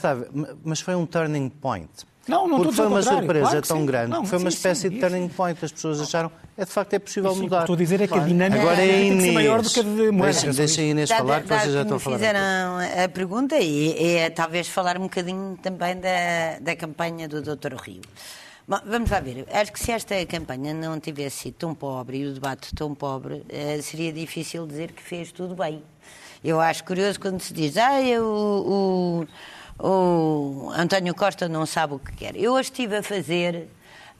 Speaker 1: à véspera, mas foi um turning point.
Speaker 2: Não, não
Speaker 1: Porque foi uma surpresa
Speaker 2: claro
Speaker 1: tão
Speaker 2: sim.
Speaker 1: grande,
Speaker 2: não,
Speaker 1: foi uma
Speaker 2: sim,
Speaker 1: espécie
Speaker 2: sim,
Speaker 1: de turning point. As pessoas acharam é de facto é possível
Speaker 2: sim,
Speaker 1: mudar.
Speaker 2: Estou a dizer é que a dinâmica
Speaker 1: Agora é
Speaker 2: tem
Speaker 1: Inês.
Speaker 2: que maior do que a de Moedas.
Speaker 1: Deixa, deixa a Inês falar, que vocês já estão a falar.
Speaker 4: fizeram a pergunta e é talvez falar um bocadinho também da, da campanha do Dr. Rio. Bom, vamos lá ver. Acho que se esta campanha não tivesse sido tão pobre e o debate tão pobre, eh, seria difícil dizer que fez tudo bem. Eu acho curioso quando se diz, ah, eu, o, o António Costa não sabe o que quer. Eu hoje estive a fazer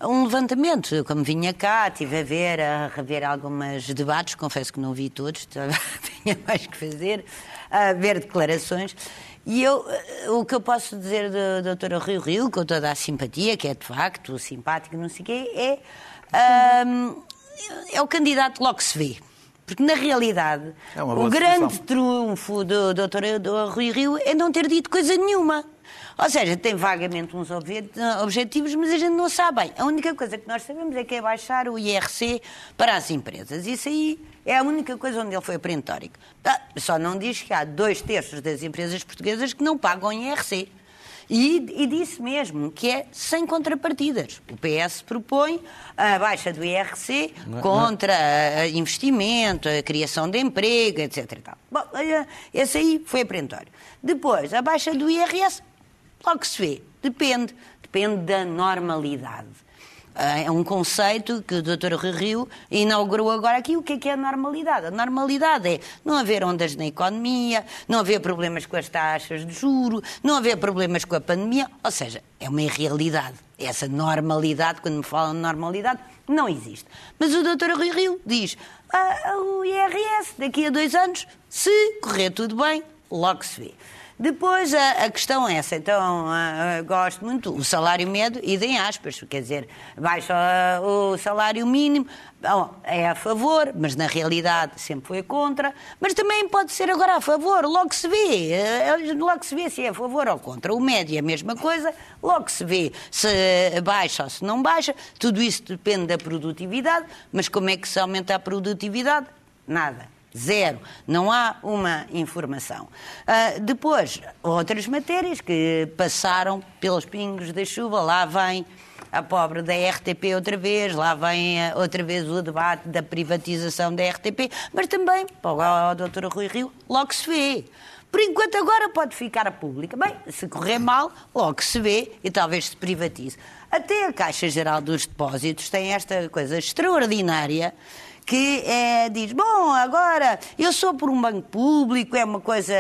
Speaker 4: um levantamento. Como vinha cá, estive a ver, a rever alguns debates, confesso que não vi todos, <laughs> tinha mais que fazer, a ver declarações. E eu, o que eu posso dizer do Dr. Rio Rio, com toda a simpatia, que é de facto simpático, não sei o quê, é, um, é o candidato logo se vê. Porque, na realidade,
Speaker 3: É
Speaker 4: o grande trunfo do Dr. Rui Rio é não ter dito coisa nenhuma. Ou seja, tem vagamente uns obje- objetivos, mas a gente não sabe bem. A única coisa que nós sabemos é que é baixar o IRC para as empresas. Isso aí é a única coisa onde ele foi perentórico. Ah, Só não diz que há dois terços das empresas portuguesas que não pagam IRC. E, e disse mesmo que é sem contrapartidas. O PS propõe a baixa do IRC contra a- investimento, a criação de emprego, etc. Bom, olha, esse aí foi perentório. Depois, a baixa do IRS, logo se vê, depende. Depende da normalidade. Ah, É um conceito que o Dr. Rui Rio inaugurou agora aqui. O que é que é a normalidade? A normalidade é não haver ondas na economia, não haver problemas com as taxas de juro, não haver problemas com a pandemia. Ou seja, é uma irrealidade. Essa normalidade, quando me falam de normalidade, não existe. Mas o Dr. Rui Rio diz: ah, o IRS, daqui a dois anos, se correr tudo bem, logo se vê. Depois a, a questão é essa, então ah, ah, gosto muito, o salário médio, e em aspas, quer dizer, baixa ah, o salário mínimo, bom, é a favor, mas na realidade sempre foi contra, mas também pode ser agora a favor, logo se vê, eh, logo se vê se é a favor ou contra. O médio é a mesma coisa, logo se vê se baixa ou se não baixa, tudo isso depende da produtividade, mas como é que se aumenta a produtividade? Nada. Zero. Não há uma informação. Ah, depois, outras matérias que passaram pelos pingos da chuva, lá vem a pobre da RTP outra vez, lá vem ah, outra vez o debate da privatização da RTP, mas também, para o Dr. Rui Rio, logo se vê. Por enquanto, agora pode ficar a pública. Bem, se correr mal, logo se vê e talvez se privatize. Até a Caixa Geral dos Depósitos tem esta coisa extraordinária que é, diz, bom, agora eu sou por um banco público, é uma coisa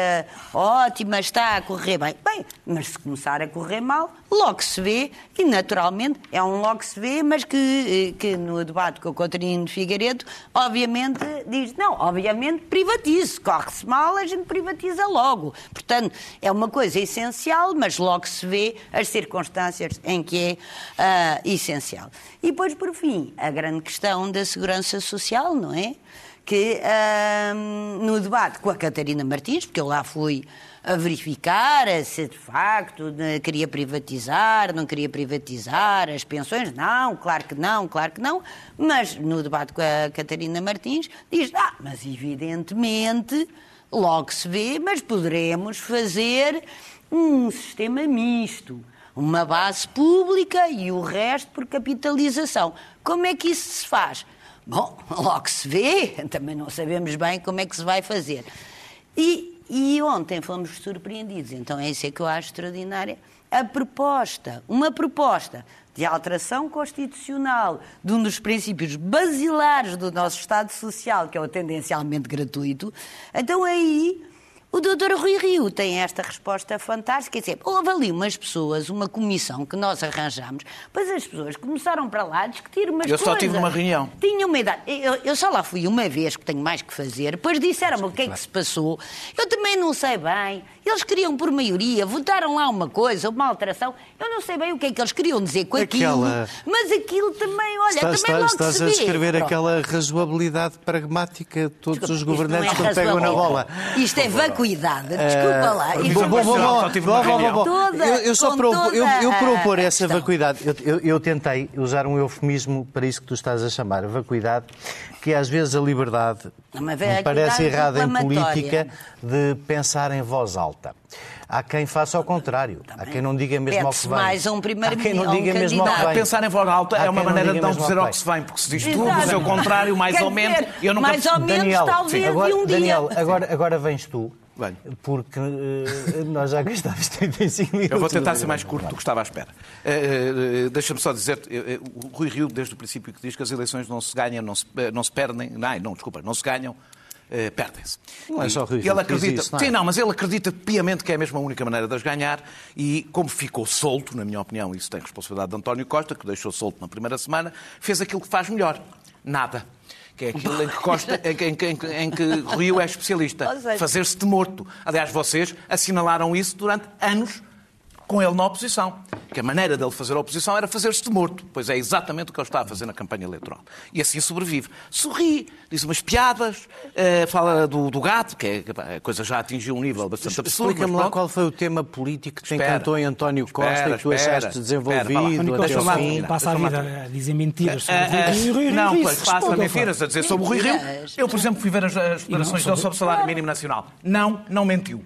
Speaker 4: ótima, está a correr bem. Bem, mas se começar a correr mal, logo se vê, e naturalmente é um logo se vê, mas que, eh, que no debate com o Coutinho Figueiredo, obviamente diz, não, obviamente privatize, corre-se mal, a gente privatiza logo. Portanto, é uma coisa essencial, mas logo se vê as circunstâncias em que é ah, essencial. E depois, por fim, a grande questão da segurança social, não é? Que no debate com a Catarina Martins, porque eu lá fui a verificar se de facto queria privatizar, não queria privatizar as pensões, não, claro que não, claro que não, mas no debate com a Catarina Martins diz, ah, mas evidentemente logo se vê, mas poderemos fazer um sistema misto uma base pública e o resto por capitalização. Como é que isso se faz? Bom, <laughs> logo se vê, também não sabemos bem como é que se vai fazer. E, e ontem fomos surpreendidos, então é isso que eu acho extraordinária, a proposta, uma proposta de alteração constitucional de um dos princípios basilares do nosso Estado Social, que é o tendencialmente gratuito, então aí o doutor Rui Rio tem esta resposta fantástica. Quer dizer, houve ali umas pessoas, uma comissão que nós arranjamos, pois as pessoas começaram para lá a discutir umas
Speaker 3: Eu
Speaker 4: coisas.
Speaker 3: só tive uma reunião.
Speaker 4: Tinha uma idade. Eu, eu só lá fui uma vez, que tenho mais que fazer. Depois disseram-me o que é que se passou. Eu também não sei bem. Eles queriam por maioria, votaram lá uma coisa, uma alteração. Eu não sei bem o que é que eles queriam dizer com aquilo.
Speaker 1: Aquela-
Speaker 4: Mas aquilo também, olha,
Speaker 1: Estás,
Speaker 4: também logo
Speaker 1: estás
Speaker 4: se
Speaker 1: a descrever
Speaker 4: Pronto.
Speaker 1: aquela razoabilidade pragmática de todos os
Speaker 4: Isto não
Speaker 1: governantes
Speaker 4: é
Speaker 1: quando pegam na bola.
Speaker 4: Isto é vacuidade. Desculpa lá.
Speaker 1: Bom,
Speaker 4: é
Speaker 1: bom, bom, Eu, só eu, propor essa vacuidade. Eu, tentei usar um eufemismo para isso que tu estás a chamar, vacuidade, que às vezes a liberdade
Speaker 4: Uma
Speaker 1: me parece errada em política de pensar em voz alta. Há quem faça ao contrário. Há quem não diga mesmo ao que vem.
Speaker 4: mais um primeiro
Speaker 1: Há quem não
Speaker 4: a um
Speaker 1: diga mesmo ao que vem.
Speaker 3: Pensar em voz alta é uma
Speaker 1: não
Speaker 3: maneira de
Speaker 1: diga
Speaker 3: não dizer
Speaker 1: ao que
Speaker 3: que se
Speaker 1: vem.
Speaker 3: porque se diz tudo, o seu contrário, mais
Speaker 4: Quer
Speaker 3: ou menos. Eu nunca...
Speaker 4: mais ou menos,
Speaker 1: Daniel,
Speaker 4: talvez, de um dia.
Speaker 1: Daniel, agora, agora vens tu.
Speaker 3: Venho.
Speaker 1: Porque eh, nós já gastamos 35 minutos.
Speaker 3: Eu vou tentar ser mais curto do que estava à espera. Eh, eh, Deixa-me só dizer, o Rui Rio, desde o princípio, que diz que as eleições não se ganham, não se, não se perdem, não, não, desculpa, não se ganham, perdem-se.
Speaker 1: Não é só Rui Rio
Speaker 3: ele acredita,
Speaker 1: isso, não é?
Speaker 3: Sim, não, mas ele acredita piamente que é mesmo a única maneira de as ganhar e, como ficou solto, na minha opinião, isso tem responsabilidade de António Costa, que deixou solto na primeira semana, fez aquilo que faz melhor. Nada. Que é aquilo em que, Costa, em, em em que- Rio é especialista. Fazer-se de morto. Aliás, vocês assinalaram isso durante anos com ele na oposição. Que a maneira dele fazer a oposição era fazer-se de morto. Pois é exatamente o que ele está a fazer na campanha eleitoral. E assim sobrevive. Sorri, diz umas piadas, eh, fala do, do gato, que é, a coisa já atingiu um nível bastante absurdo.
Speaker 1: Explica-me lá
Speaker 3: pronto.
Speaker 1: qual foi o tema político que te
Speaker 3: Espera.
Speaker 1: encantou em António Costa
Speaker 3: Espera,
Speaker 1: e que tu
Speaker 3: espera,
Speaker 1: achaste
Speaker 3: espera,
Speaker 1: desenvolvido
Speaker 2: António
Speaker 1: até ao fim.
Speaker 2: passa a vida a dizer mentiras sobre
Speaker 3: Ah,
Speaker 2: o Rui Rio.
Speaker 3: não, passa mentiras a dizer sobre o Rui Rio. Eu, por exemplo, fui ver as, as declarações dele sobre o salário mínimo nacional. Não, não mentiu.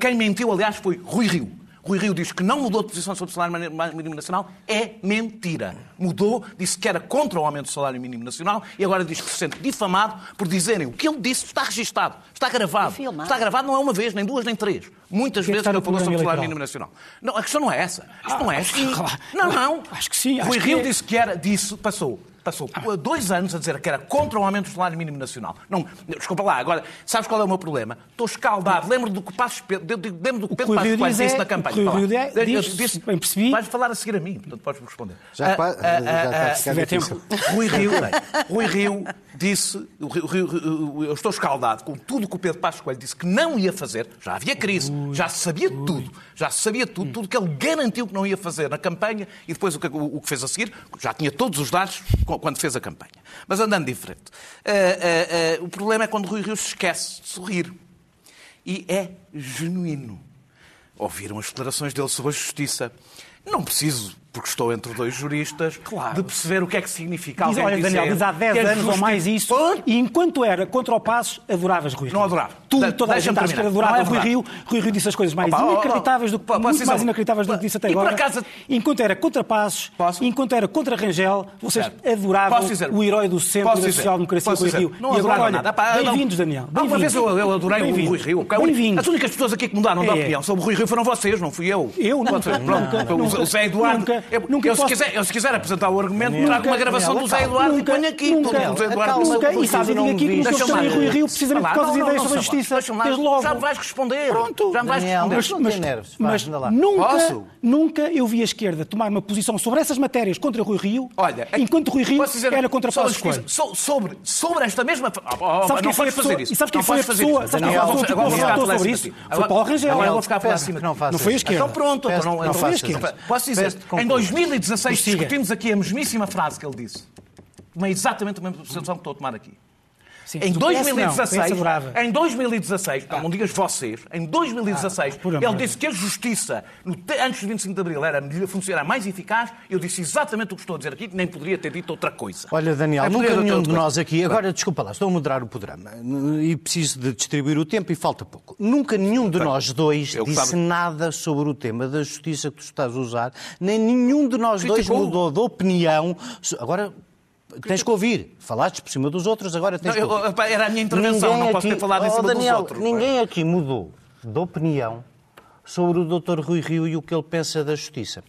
Speaker 3: Quem mentiu, aliás, foi Rui Rio. Rui Rio diz que não mudou de posição sobre o salário mínimo nacional. É mentira. Mudou, disse que era contra o aumento do salário mínimo nacional e agora diz que se sente difamado por dizerem o que ele disse está registado, está gravado.
Speaker 4: Filmado.
Speaker 3: Está gravado não é uma vez, nem duas, nem três. Muitas
Speaker 2: que é que
Speaker 3: vezes que ele falou sobre o salário mínimo nacional. Não, a questão não é essa. Isto não é
Speaker 2: acho que-
Speaker 3: assim.
Speaker 2: claro.
Speaker 3: Não, não.
Speaker 2: Acho que sim, acho
Speaker 3: Rui Rio
Speaker 2: é.
Speaker 3: disse que era disso, passou. Passou dois anos a dizer que era contra o aumento do salário mínimo nacional. Não, desculpa lá, agora, sabes qual é o meu problema? Estou escaldado. Lembro do que Passos Pedro, lembro do que Pedro Passos Coelho disse
Speaker 2: é-
Speaker 3: na campanha.
Speaker 2: o. Rio
Speaker 3: Eu
Speaker 2: diz, bem percebi.
Speaker 3: Vais falar a seguir a mim, portanto podes responder.
Speaker 1: Já
Speaker 3: Ah, ah,
Speaker 1: já
Speaker 3: ah,
Speaker 1: está a
Speaker 3: ah,
Speaker 1: difícil.
Speaker 2: tempo.
Speaker 3: Rui Rio, Rui Rio disse, eu estou escaldado com tudo que o Pedro Passos Coelho disse que não ia fazer. Já havia crise, já se sabia de tudo, já se sabia de tudo, tudo que ele garantiu que não ia fazer na campanha e depois o que, o que fez a seguir, já tinha todos os dados quando fez a campanha. Mas andando diferente. Ah, ah, ah, o problema é quando Rui Rio se esquece de sorrir. E é genuíno. Ouviram as declarações dele sobre a justiça. Não preciso, porque estou entre dois juristas,
Speaker 2: Claro.
Speaker 3: de perceber o que é que significa
Speaker 2: Diz, olha, Daniel, diz há 10
Speaker 3: que é
Speaker 2: anos ou mais isso. E enquanto era contra o Passos, adoravas Rui Rio.
Speaker 3: Não adorava.
Speaker 2: Tu,
Speaker 3: De-
Speaker 2: toda a gente
Speaker 3: terminar.
Speaker 2: adorava
Speaker 3: Não é
Speaker 2: Rui Rio. Rui Rio disse as coisas mais
Speaker 3: Opa, ó, ó,
Speaker 2: inacreditáveis do que,
Speaker 3: posso
Speaker 2: muito
Speaker 3: dizer-
Speaker 2: mais inacreditáveis do que disse até
Speaker 3: E
Speaker 2: agora.
Speaker 3: acaso-
Speaker 2: Enquanto era contra Passos,
Speaker 3: Posso?
Speaker 2: enquanto era contra Rangel, vocês adoravam o herói do centro da social-democracia, Rui Rio.
Speaker 3: Não
Speaker 2: e agora,
Speaker 3: nada. Não-
Speaker 2: bem-vindos, Daniel.
Speaker 3: Uma vez eu, adorei o. Rui Rio. As únicas pessoas aqui que mudaram de
Speaker 2: É.
Speaker 3: opinião sobre o Rui Rio foram vocês, não fui eu.
Speaker 2: Eu nunca,
Speaker 3: Vocês,
Speaker 2: nunca,
Speaker 3: pronto.
Speaker 2: nunca,
Speaker 3: o Zé Eduardo.
Speaker 2: Nunca,
Speaker 3: eu,
Speaker 2: nunca
Speaker 3: eu, se
Speaker 2: posso-
Speaker 3: quiser, eu, se quiser apresentar o argumento,
Speaker 2: Nunca,
Speaker 3: trago uma gravação
Speaker 1: Daniel,
Speaker 3: do Zé. Eduardo
Speaker 2: Nunca,
Speaker 3: e ponho aqui.
Speaker 2: nunca,
Speaker 3: Todo o Zé Eduardo disse
Speaker 2: Nunca, e dizer
Speaker 3: Rio.
Speaker 2: aqui que
Speaker 3: lá.
Speaker 2: de Rui Rio precisamente por causa das ideias sobre a justiça.
Speaker 3: Já me vais responder.
Speaker 2: Pronto.
Speaker 3: Já me vais responder.
Speaker 1: mas
Speaker 2: Mas
Speaker 1: lá.
Speaker 2: nunca,
Speaker 3: Posso?
Speaker 2: Nunca eu vi a esquerda tomar uma posição sobre essas matérias contra Rui Rio,
Speaker 3: Olha,
Speaker 2: enquanto Rui Rio
Speaker 3: dizer-
Speaker 2: era contra Passos Coelho.
Speaker 3: so- sobre, sobre esta mesma. Oh, oh,
Speaker 2: Sabes
Speaker 3: não
Speaker 2: foi
Speaker 3: fazer
Speaker 2: pessoa-
Speaker 3: isso.
Speaker 2: e sabes quem foi a pessoa-
Speaker 3: isso.
Speaker 2: sabes quem foi a
Speaker 3: vou-
Speaker 2: pessoa que
Speaker 3: falar
Speaker 2: sobre isso? Foi Paulo Rangel.
Speaker 3: Agora vou ficar
Speaker 1: peço
Speaker 3: acima
Speaker 1: não
Speaker 2: foi a esquerda.
Speaker 3: Então pronto, não,
Speaker 2: foi a esquerda.
Speaker 3: Posso dizer, em 2016
Speaker 2: Prossiga.
Speaker 3: discutimos aqui a mesmíssima frase que ele disse. Tomei exatamente a mesma posição que estou a tomar aqui.
Speaker 2: Sim,
Speaker 3: Em
Speaker 2: do PS não,
Speaker 3: 2016,
Speaker 2: PS adorava.
Speaker 3: em 2016, não, não digas vocês, em 2016,
Speaker 2: Ah,
Speaker 3: ele disse que a justiça, no te- antes do 25 de Abril, era, melhor- funcionar mais eficaz. Eu disse exatamente o que estou a dizer aqui, nem poderia ter dito outra coisa.
Speaker 1: Olha, Daniel,
Speaker 3: Nem
Speaker 1: nunca nenhum de nós aqui, agora desculpa lá, estou a moderar o programa e preciso de distribuir o tempo e falta pouco. Nunca nenhum de nós dois
Speaker 3: eu
Speaker 1: disse
Speaker 3: gostava-
Speaker 1: nada sobre o tema da justiça que tu estás a usar, nem nenhum de nós dois mudou de opinião. Agora, Tens que ouvir. Falaste por cima dos outros, agora tens
Speaker 3: Não,
Speaker 1: que
Speaker 3: eu-
Speaker 1: ouvir.
Speaker 3: era a minha intervenção,
Speaker 1: Ninguém
Speaker 3: não posso ter falado em
Speaker 1: Oh,
Speaker 3: cima dos
Speaker 1: Daniel,
Speaker 3: outros.
Speaker 1: Ninguém aqui mudou de opinião sobre o Dr. Rui Rio e o que ele pensa da justiça.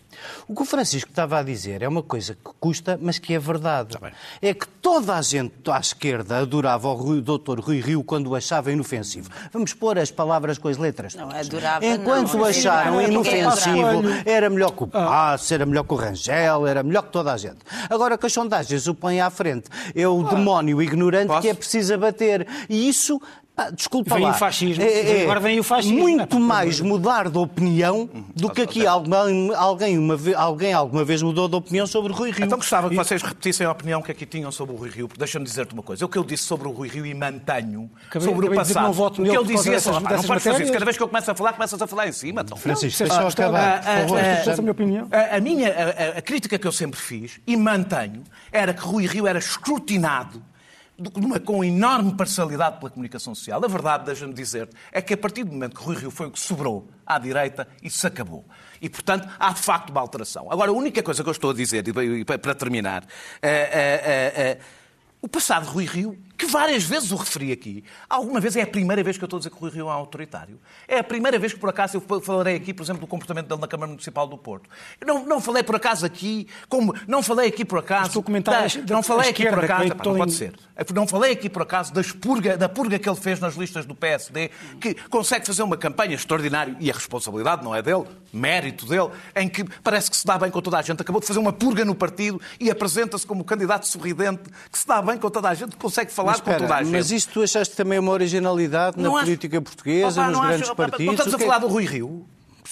Speaker 1: O que o Francisco estava a dizer é uma coisa que custa, mas que é verdade.
Speaker 3: bem.
Speaker 1: É que toda a gente à esquerda adorava o Rui- Dr. Rui Rio quando o achava inofensivo. Vamos pôr as palavras com as letras.
Speaker 4: Não, adorava,
Speaker 1: Enquanto
Speaker 4: não.
Speaker 1: o acharam inofensivo, era melhor que o Passo, era melhor que o Rangel, era melhor que toda a gente. Agora que as sondagens o põem à frente, é o demónio ignorante
Speaker 3: Posso?
Speaker 1: que é preciso abater. E isso, pá, desculpa
Speaker 2: Vem
Speaker 1: lá.
Speaker 2: o fascismo.
Speaker 1: É, é
Speaker 2: Agora vem o fascismo.
Speaker 1: Muito
Speaker 2: Não,
Speaker 1: mais mudar de opinião do que aqui alguém, alguém, uma alguém alguma vez mudou de opinião sobre Rui Rio.
Speaker 3: Então gostava que vocês repetissem a opinião que aqui tinham sobre o Rui Rio, porque deixa-me dizer-te uma coisa. O que eu disse sobre o Rui Rio e mantenho
Speaker 2: Acabei-
Speaker 3: sobre o
Speaker 2: acabei de dizer que
Speaker 3: passado.
Speaker 2: não voto
Speaker 3: o que
Speaker 2: causa
Speaker 3: dizia
Speaker 2: dessas-
Speaker 3: sobre. Pá, Não podes fazer isso. Cada vez que eu começo a falar, começas a falar em cima. Então.
Speaker 1: Francisco,
Speaker 2: Não,
Speaker 1: deixa eu
Speaker 2: está-
Speaker 1: acabar,
Speaker 2: ah, ah, essa é a minha opinião.
Speaker 3: A, a minha a, crítica que eu sempre fiz e mantenho era que Rui Rio era escrutinado uma- com enorme parcialidade pela comunicação social. A verdade, deixa-me dizer, é que a partir do momento que Rui Rio foi o que sobrou à direita, isso se acabou. E, portanto, há de facto uma alteração. Agora, a única coisa que eu estou a dizer, e para terminar, é, é, é, o passado de Rui Rio, que várias vezes o referi aqui, alguma vez é a primeira vez que eu estou a dizer que o Rui Rio é um autoritário. É a primeira vez que, por acaso, eu falarei aqui, por exemplo, do comportamento dele na Câmara Municipal do Porto. Eu não, não falei por acaso aqui, como não falei aqui por acaso. Da-
Speaker 2: da-
Speaker 3: não falei
Speaker 2: da
Speaker 3: aqui por acaso.
Speaker 2: toda
Speaker 3: não pode ser. Não falei aqui por acaso das purga, da purga que ele fez nas listas do PSD, que consegue fazer uma campanha extraordinária, e a responsabilidade não é dele, mérito dele, em que parece que se dá bem com toda a gente. Acabou de fazer uma purga no partido e apresenta-se como candidato sorridente, que se dá bem com toda a gente, consegue falar
Speaker 1: Mas,
Speaker 3: com toda a
Speaker 1: espera,
Speaker 3: gente.
Speaker 1: mas isso tu achaste também uma originalidade na
Speaker 3: Não acho-
Speaker 1: política portuguesa,
Speaker 3: Opa,
Speaker 1: nos
Speaker 3: acho-
Speaker 1: grandes
Speaker 3: opa,
Speaker 1: partidos?
Speaker 3: Não estamos a
Speaker 1: é
Speaker 3: falar do Rui Rio.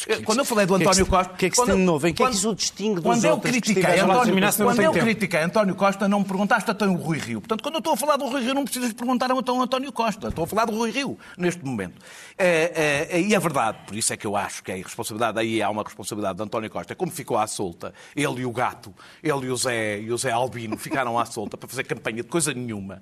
Speaker 1: Que-
Speaker 3: Quando eu falei do
Speaker 1: o é
Speaker 3: António Costa.
Speaker 1: o que é que se tem de novo? Em que é que isso o distingue dos
Speaker 3: Quando eu critiquei António,
Speaker 2: não
Speaker 3: quando eu critiquei António Costa, não me perguntaste até o Rui Rio. Portanto, quando eu estou a falar do Rui Rio, não precisas perguntar então ao António Costa. Estou a falar do Rui Rio, neste momento. É, é, e é verdade, por isso é que eu acho que a responsabilidade, aí há uma responsabilidade de António Costa. Como ficou à solta, ele e o gato, ele e o Zé, e o Zé Albino ficaram à solta para fazer campanha de coisa nenhuma.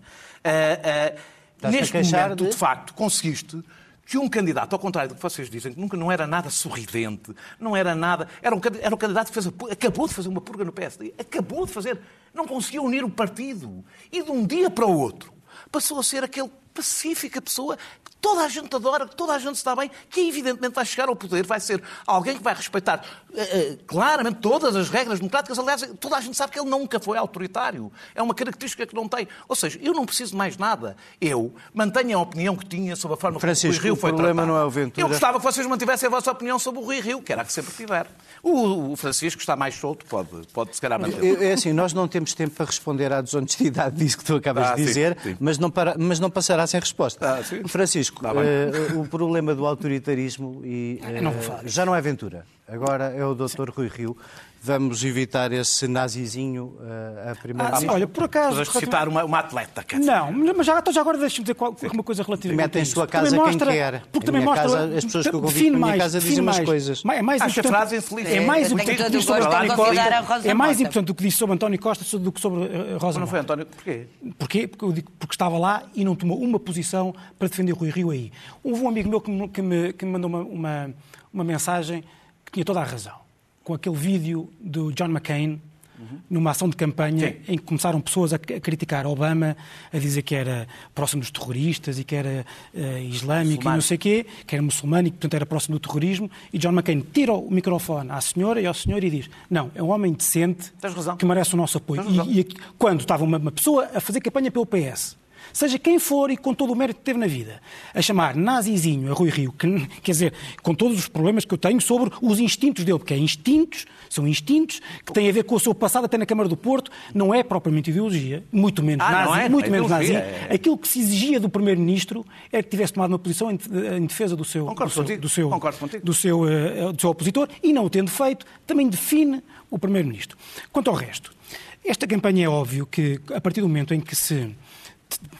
Speaker 3: Neste momento,
Speaker 1: de-
Speaker 3: de facto, conseguiste que um candidato, ao contrário do que vocês dizem, que nunca não era nada sorridente, não era nada. Era um, era um candidato que fez acabou de fazer uma purga no PSD, acabou de fazer, não conseguiu unir o partido. E de um dia para o outro passou a ser aquele pacífica pessoa que toda a gente adora, que toda a gente se dá bem, que evidentemente vai chegar ao poder, vai ser alguém que vai respeitar eh, eh, claramente todas as regras democráticas. Aliás, toda a gente sabe que ele nunca foi autoritário. É uma característica que não tem. Ou seja, eu não preciso de mais nada. Eu mantenho a opinião que tinha sobre a forma
Speaker 1: Francisco,
Speaker 3: como o Rui Rio
Speaker 1: o
Speaker 3: foi
Speaker 1: problema
Speaker 3: tratado.
Speaker 1: não é o Ventura.
Speaker 3: Eu gostava que vocês mantivessem a vossa opinião sobre o Rui Rio, que era a que sempre tiver. O, o Francisco está mais solto, pode, pode se calhar manter.
Speaker 1: É é assim, nós não temos tempo para responder à desonestidade disso que tu acabas
Speaker 3: Ah,
Speaker 1: de
Speaker 3: sim,
Speaker 1: dizer,
Speaker 3: sim.
Speaker 1: Mas, não para- mas não passará sem resposta.
Speaker 3: Ah, sim.
Speaker 1: Francisco, eh, o problema do autoritarismo e, eh,
Speaker 2: não falar
Speaker 1: já não é Ventura, agora é o Dr. Rui Rio. Vamos evitar esse nazizinho eh, a primeira
Speaker 2: Ah, sim, olha, por acaso.
Speaker 3: Mas citar uma, uma atleta, quer dizer.
Speaker 2: Não, mas já, então já agora deixa-me dizer qual- uma coisa relativamente
Speaker 1: Mete em
Speaker 2: a
Speaker 1: sua
Speaker 2: Porque
Speaker 1: casa
Speaker 2: também
Speaker 1: quem
Speaker 2: mostra-
Speaker 1: quer.
Speaker 2: Porque também mostra.
Speaker 1: casa, as pessoas que eu convido na minha
Speaker 2: mais,
Speaker 1: casa dizem
Speaker 2: define
Speaker 1: umas
Speaker 2: mais.
Speaker 1: coisas.
Speaker 2: É mais
Speaker 3: Acho a
Speaker 2: importante-
Speaker 3: frase infeliz.
Speaker 2: É mais
Speaker 4: tenho
Speaker 2: importante do que
Speaker 4: o
Speaker 2: disse sobre António
Speaker 4: a
Speaker 2: Costa. É mais importante do que disse sobre António Costa do que sobre eh, Rosa
Speaker 3: Não foi. António? Porquê?
Speaker 2: Porquê? Porque, eu digo, porque estava lá e não tomou uma posição para defender o Rui Rio aí. Houve um amigo meu que me, que me, que me mandou uma, uma, uma mensagem que tinha toda a razão. Com aquele vídeo do John McCain, numa ação de campanha,
Speaker 3: Sim.
Speaker 2: em que começaram pessoas a, criticar Obama, a dizer que era próximo dos terroristas e que era eh, islâmico e
Speaker 3: Muçulmano.
Speaker 2: não sei o quê, que era muçulmano e que, portanto, era próximo do terrorismo. E John McCain tira o microfone à senhora e ao senhor e diz: Não, é um homem decente que merece o nosso apoio. E, e quando estava uma, uma pessoa a fazer campanha pelo PS, seja quem for e com todo o mérito que teve na vida, a chamar nazizinho a Rui Rio, que, quer dizer, com todos os problemas que eu tenho sobre os instintos dele, porque é instintos, são instintos que têm a ver com o seu passado até na Câmara do Porto, não é propriamente ideologia, muito menos
Speaker 3: Ah,
Speaker 2: nazi,
Speaker 3: é?
Speaker 2: muito
Speaker 3: É
Speaker 2: menos nazi.
Speaker 3: é.
Speaker 2: Aquilo que se exigia do Primeiro-Ministro era que tivesse tomado uma posição em, defesa do seu,
Speaker 3: Concordo
Speaker 2: do seu,
Speaker 3: contigo.
Speaker 2: do seu,
Speaker 3: Concordo contigo.
Speaker 2: do seu, eh, do seu opositor e não o tendo feito, também define o Primeiro-Ministro. Quanto ao resto, esta campanha é óbvio que, a partir do momento em que se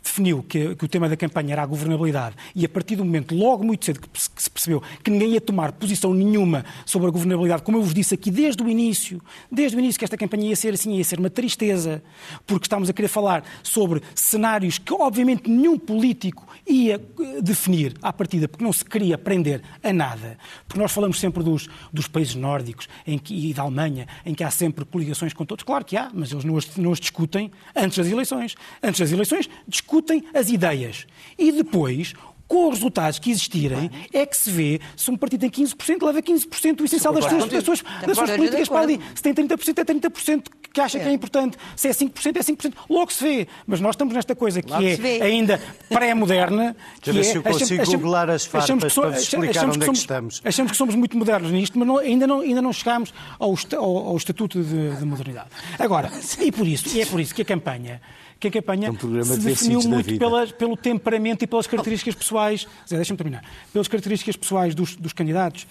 Speaker 2: definiu que, que, o tema da campanha era a governabilidade e a partir do momento, logo muito cedo, que se percebeu que ninguém ia tomar posição nenhuma sobre a governabilidade, como eu vos disse aqui desde o início, desde o início que esta campanha ia ser assim, ia ser uma tristeza, porque estamos a querer falar sobre cenários que obviamente nenhum político ia eh, definir à partida, porque não se queria prender a nada. Porque nós falamos sempre dos, dos países nórdicos em que, e da Alemanha, em que há sempre coligações com todos. Claro que há, mas eles não as, não as discutem antes das eleições. Antes das eleições, discutem as ideias. E depois, com os resultados que existirem, é que se vê se um partido tem 15%, leva 15% do essencial das suas, das suas, das suas políticas para ali. Se tem 30%, é 30% que acha que é importante. Se é 5%, é 5%. Logo se vê. Mas nós estamos nesta coisa que é ainda pré-moderna.
Speaker 1: Deixa ver se eu consigo googlar as farpas para explicar onde é que estamos.
Speaker 2: Achamos que somos muito modernos nisto, mas não, ainda, não, ainda não chegámos ao, ao, ao Estatuto de, de Modernidade. Agora, <laughs> e por isso, e é por isso que a campanha que a campanha um se definiu muito pela, pelo temperamento e pelas características pessoais. Zé, deixa-me terminar. Pelas características pessoais dos, dos candidatos.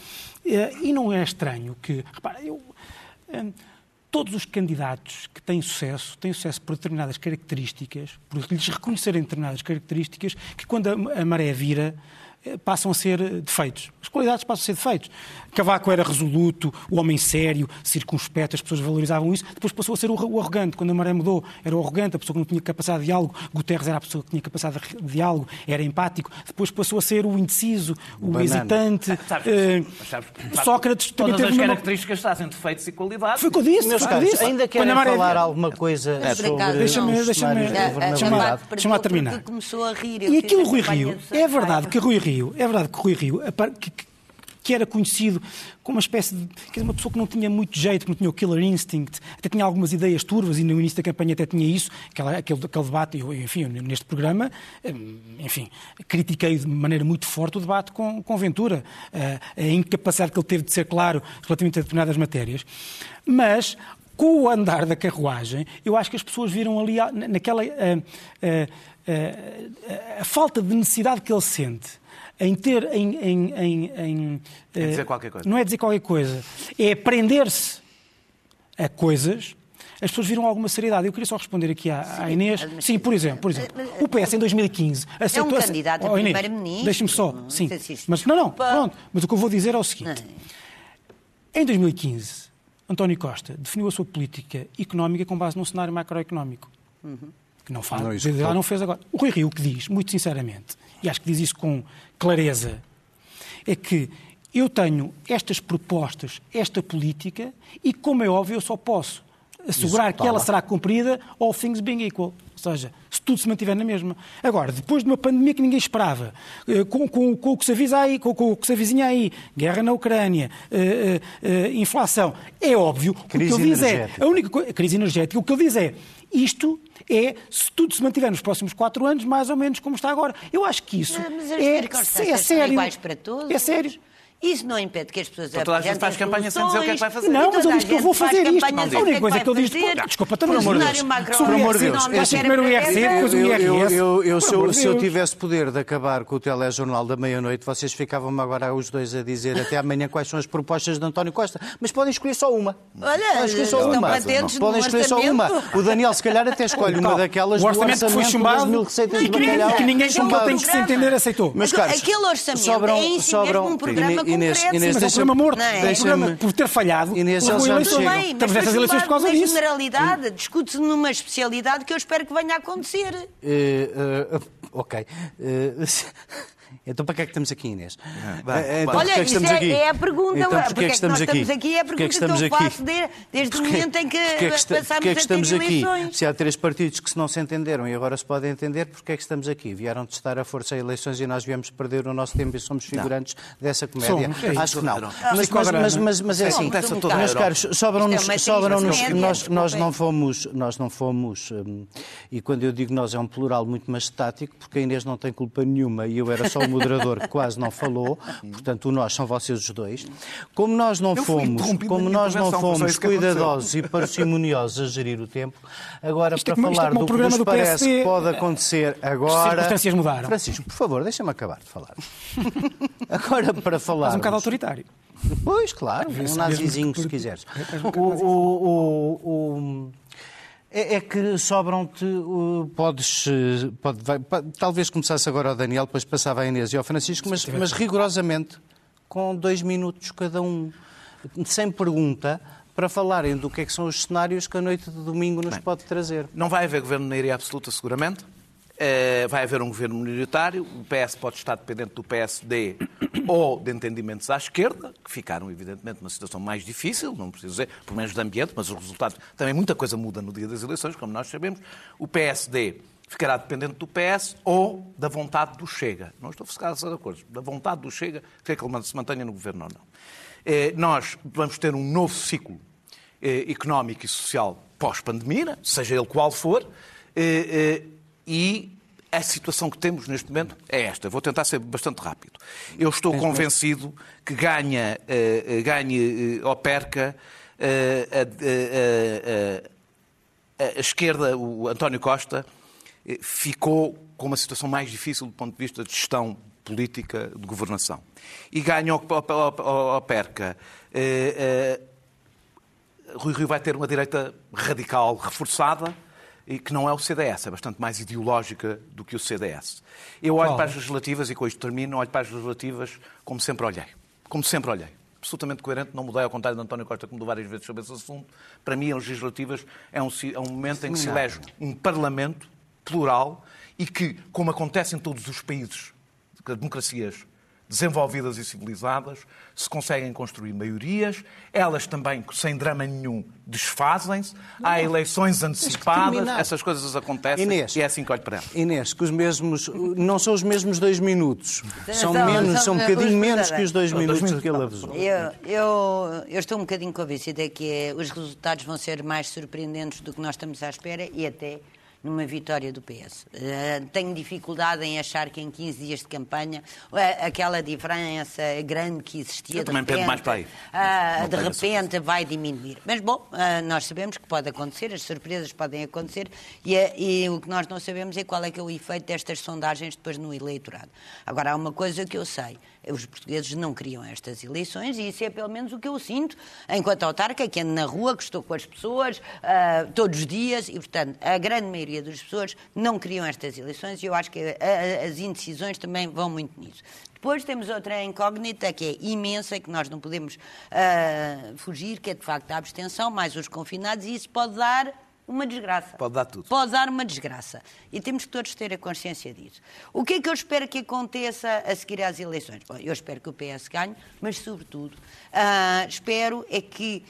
Speaker 2: Eh, e não é estranho que. Repara, eu. Eh, todos os candidatos que têm sucesso têm sucesso por determinadas características, por lhes reconhecerem determinadas características, que quando a maré vira, passam a ser defeitos. As qualidades passam a ser defeitos. Cavaco era resoluto, o homem sério, circunspecto, as pessoas valorizavam isso. Depois passou a ser o arrogante. Quando a maré mudou, era o arrogante, a pessoa que não tinha capacidade de diálogo. Guterres era a pessoa que tinha capacidade de diálogo, era empático. Depois passou a ser o indeciso, o Banana. hesitante.
Speaker 3: Sabes, uh, sabes, Sócrates também teve... as características uma... trazem defeitos e qualidades.
Speaker 2: Foi o que eu disse.
Speaker 1: Meus caros, ainda querem maré... falar alguma coisa é, sobre
Speaker 2: deixa-me deixa-me deixa terminar.
Speaker 4: Começou a rir.
Speaker 2: E aquilo Rui Rio, é verdade que Rui Rio, é verdade que Rui Rio, que, era conhecido como uma espécie de. Quer dizer, uma pessoa que não tinha muito jeito, que não tinha o killer instinct, até tinha algumas ideias turvas e no início da campanha até tinha isso, aquele, aquele, debate, eu, enfim, neste programa, hum, enfim, critiquei de maneira muito forte o debate com, com Ventura, a incapacidade que ele teve de ser claro relativamente a determinadas matérias. Mas com o andar da carruagem, eu acho que as pessoas viram ali naquela. a, a, a, a falta de necessidade que ele sente em ter. Em, em, em, em
Speaker 3: é dizer qualquer coisa.
Speaker 2: Não é dizer qualquer coisa. É aprender-se a coisas. As pessoas viram alguma seriedade. Eu queria só responder aqui à, Sim, à Inês. Mas, Sim, por exemplo, por exemplo, o PS em 2015
Speaker 4: aceitou... É um candidato oh, a primeiro-ministro.
Speaker 2: Deixe-me só. Sim. Mas, não, não, pronto. Mas o que eu vou dizer é o seguinte. Em 2015, António Costa definiu a sua política económica com base num cenário macroeconómico. Uhum. Que não faz. Não, não fez agora. O Rui Rio, o que diz, muito sinceramente, e acho que diz isso com clareza, é que eu tenho estas propostas, esta política, e como é óbvio, eu só posso assegurar que ela será cumprida, all things being equal. Ou seja, se tudo se mantiver na mesma. Agora, depois de uma pandemia que ninguém esperava, eh, com, com, com o que se avisa aí, com, com, o que se avizinha aí, guerra na Ucrânia, uh, uh, inflação, é óbvio,
Speaker 1: crise
Speaker 2: o que ele diz
Speaker 1: é,
Speaker 2: a única coisa, crise energética, o que ele diz é, isto é, se tudo se mantiver nos próximos quatro anos, mais ou menos como está agora. Eu acho que isso é, é sério.
Speaker 4: iguais para todos.
Speaker 2: É sério.
Speaker 4: Isso não impede que as pessoas
Speaker 3: então, toda a gente faz campanha sem dizer o que é que vai fazer.
Speaker 2: Não, mas eu disse que eu vou fazer isto. A única coisa que eu disse. Desculpa, pelo amor de Deus. Sobre amor de Deus. Primeiro o IRC, depois o IRS.
Speaker 1: Se, eu, se eu tivesse poder de acabar com o telejornal da meia-noite, vocês ficavam-me agora os dois a dizer até amanhã quais são as propostas de António Costa. Mas podem escolher só uma.
Speaker 4: Olha, escolher só uma.
Speaker 1: Podem escolher só uma. O Daniel, se calhar, até escolhe uma daquelas do orçamento que foi chumbado mil receitas de bacalhau.
Speaker 2: que ninguém que tem que se entender aceitou.
Speaker 4: Mas, aquele orçamento é em si mesmo um programa concreto
Speaker 2: programa morto. Não é? programa, por ter falhado.
Speaker 1: Inês, eles já
Speaker 4: bem, Estamos nessas eleições por causa disso. generalidade, discute-se numa especialidade que eu espero que venha a acontecer.
Speaker 1: Uh, uh, ok. Uh, então para que é que estamos aqui, Inês?
Speaker 4: Ah, então, Olha, é isso é, é, a pergunta. Então, porque é que estamos aqui? aqui? É a pergunta que, é que, que eu faço desde, desde o momento em que, que, é que está, passamos é que estamos aqui?
Speaker 1: Se há três partidos que se não se entenderam e agora se podem entender, porque é que estamos aqui? Vieram testar a força a eleições e nós viemos perder o nosso tempo e somos figurantes não. dessa comédia. Somos, é Acho que não. Mas, mas, mas, mas é assim, meus caros, sobram-nos... Sobram nós, nós não fomos... Nós não fomos hum, e quando eu digo nós é um plural muito majestático, porque a Inês não tem culpa nenhuma e eu era só o moderador que quase não falou, portanto, o nós são vocês os dois. Como nós não fomos, como nós não fomos cuidadosos e parcimoniosos a gerir o tempo, agora
Speaker 2: isto
Speaker 1: para
Speaker 2: é
Speaker 1: falar
Speaker 2: é do
Speaker 1: que nos parece que pode acontecer agora. As
Speaker 2: circunstâncias mudaram.
Speaker 1: Francisco, por favor, deixa-me acabar de falar. <laughs> agora para falar. Mas
Speaker 2: um bocado autoritário.
Speaker 1: Pois, claro, um nazizinho, se quiseres. O, o, o, É, é que sobram-te, uh, podes, pode, vai, talvez começasse agora ao Daniel, depois passava a Inês e ao Francisco, mas, mas rigorosamente com dois minutos cada um, sem pergunta, para falarem do que é que são os cenários que a noite de domingo nos Bem, pode trazer.
Speaker 3: Não vai haver governo na maioria absoluta, seguramente. Uh, vai haver um governo minoritário. O PS pode estar dependente do PSD ou de entendimentos à esquerda, que ficaram, evidentemente, numa situação mais difícil, não preciso dizer, por menos de ambiente, mas os resultados. Também muita coisa muda no dia das eleições, como nós sabemos. O PSD ficará dependente do PS ou da vontade do Chega. Não estou a de acordo. Da vontade do Chega, que é que ele se mantenha no governo ou não. Eh, nós vamos ter um novo ciclo eh, económico e social pós-pandemia, seja ele qual for, eh, e a situação que temos neste momento é esta. Vou tentar ser bastante rápido. Eu estou convencido que ganha, ganhe ou perca a, a, esquerda, o António Costa, ficou com uma situação mais difícil do ponto de vista de gestão política de governação. E ganha ou, perca. Eh, eh, Rui Rio vai ter uma direita radical reforçada e que não é o CDS, é bastante mais ideológica do que o CDS. Eu olho para as legislativas, e com isto termino, olho para as legislativas como sempre olhei. Como sempre olhei. Absolutamente coerente, não mudei ao contrário de António Costa, que mudou várias vezes sobre esse assunto. Para mim, as legislativas é um, é um momento em que se elege um Parlamento plural e que, como acontece em todos os países, democracias desenvolvidas e civilizadas, se conseguem construir maiorias, elas também, sem drama nenhum, desfazem-se, há eleições antecipadas, essas coisas acontecem Inês, e é assim que olho para elas.
Speaker 1: Inês, que os mesmos, não são os mesmos dois minutos, são, menos, são, são um bocadinho menos que os dois minutos, minutos que ele avisou.
Speaker 4: Eu, eu, eu estou um bocadinho convencida que é, os resultados vão ser mais surpreendentes do que nós estamos à espera e até numa vitória do PS. Uh, eh, tenho dificuldade em achar que em 15 dias de campanha uh, aquela diferença grande que existia
Speaker 3: Eu de repente, mais para aí.
Speaker 4: Uh, de repente vai diminuir. Mas bom, nós sabemos que pode acontecer, as surpresas podem acontecer e, e, o que nós não sabemos é qual é que é o efeito destas sondagens depois no eleitorado. Agora, há uma coisa que eu sei, os portugueses não queriam estas eleições e isso é pelo menos o que eu sinto enquanto autarca, que ando na rua, que estou com as pessoas uh, todos os dias e, portanto, a grande maioria das pessoas não queriam estas eleições e eu acho que a, a, as indecisões também vão muito nisso. Depois temos outra incógnita que é imensa, que nós não podemos uh, fugir, que é de facto a abstenção, mais os confinados, e isso pode dar uma desgraça.
Speaker 3: Pode dar tudo.
Speaker 4: Pode dar uma desgraça. E temos que todos ter a consciência disso. O que é que eu espero que aconteça a seguir às eleições? Bom, eu espero que o PS ganhe, mas, sobretudo, uh, espero é que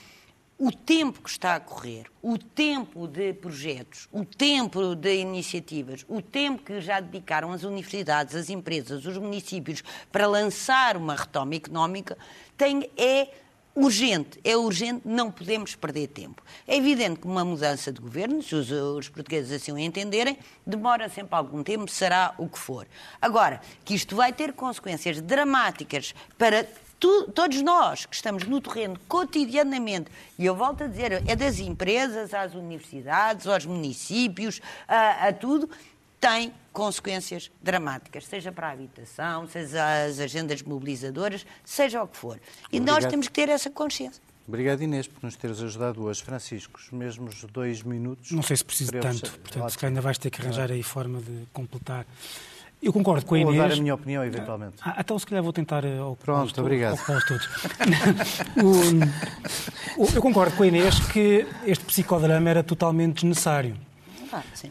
Speaker 4: o tempo que está a correr, o tempo de projetos, o tempo de iniciativas, o tempo que já dedicaram as universidades, as empresas, os municípios para lançar uma retoma económica, tem, é urgente, é urgente, não podemos perder tempo. É evidente que uma mudança de governo, se os, os, portugueses assim o entenderem, demora sempre algum tempo, será o que for. Agora, que isto vai ter consequências dramáticas para tu, todos nós que estamos no terreno cotidianamente, e eu volto a dizer, é das empresas às universidades, aos municípios, a, a tudo, tem consequências dramáticas, seja para a habitação, seja as agendas mobilizadoras, seja o que for. E Obrigado. nós temos que ter essa consciência.
Speaker 1: Obrigado, Inês, por nos teres ajudado hoje. Francisco, os mesmos dois minutos.
Speaker 2: Não sei se preciso tanto, portanto, se ainda vais ter que arranjar aí forma de completar. Eu concordo com a Inês.
Speaker 1: Vou dar a minha opinião, eventualmente.
Speaker 2: Ah, então, se calhar, vou tentar eh, ao
Speaker 1: Pronto, obrigado.
Speaker 2: todos. <laughs> o, eu concordo com a Inês que este psicodrama era totalmente desnecessário.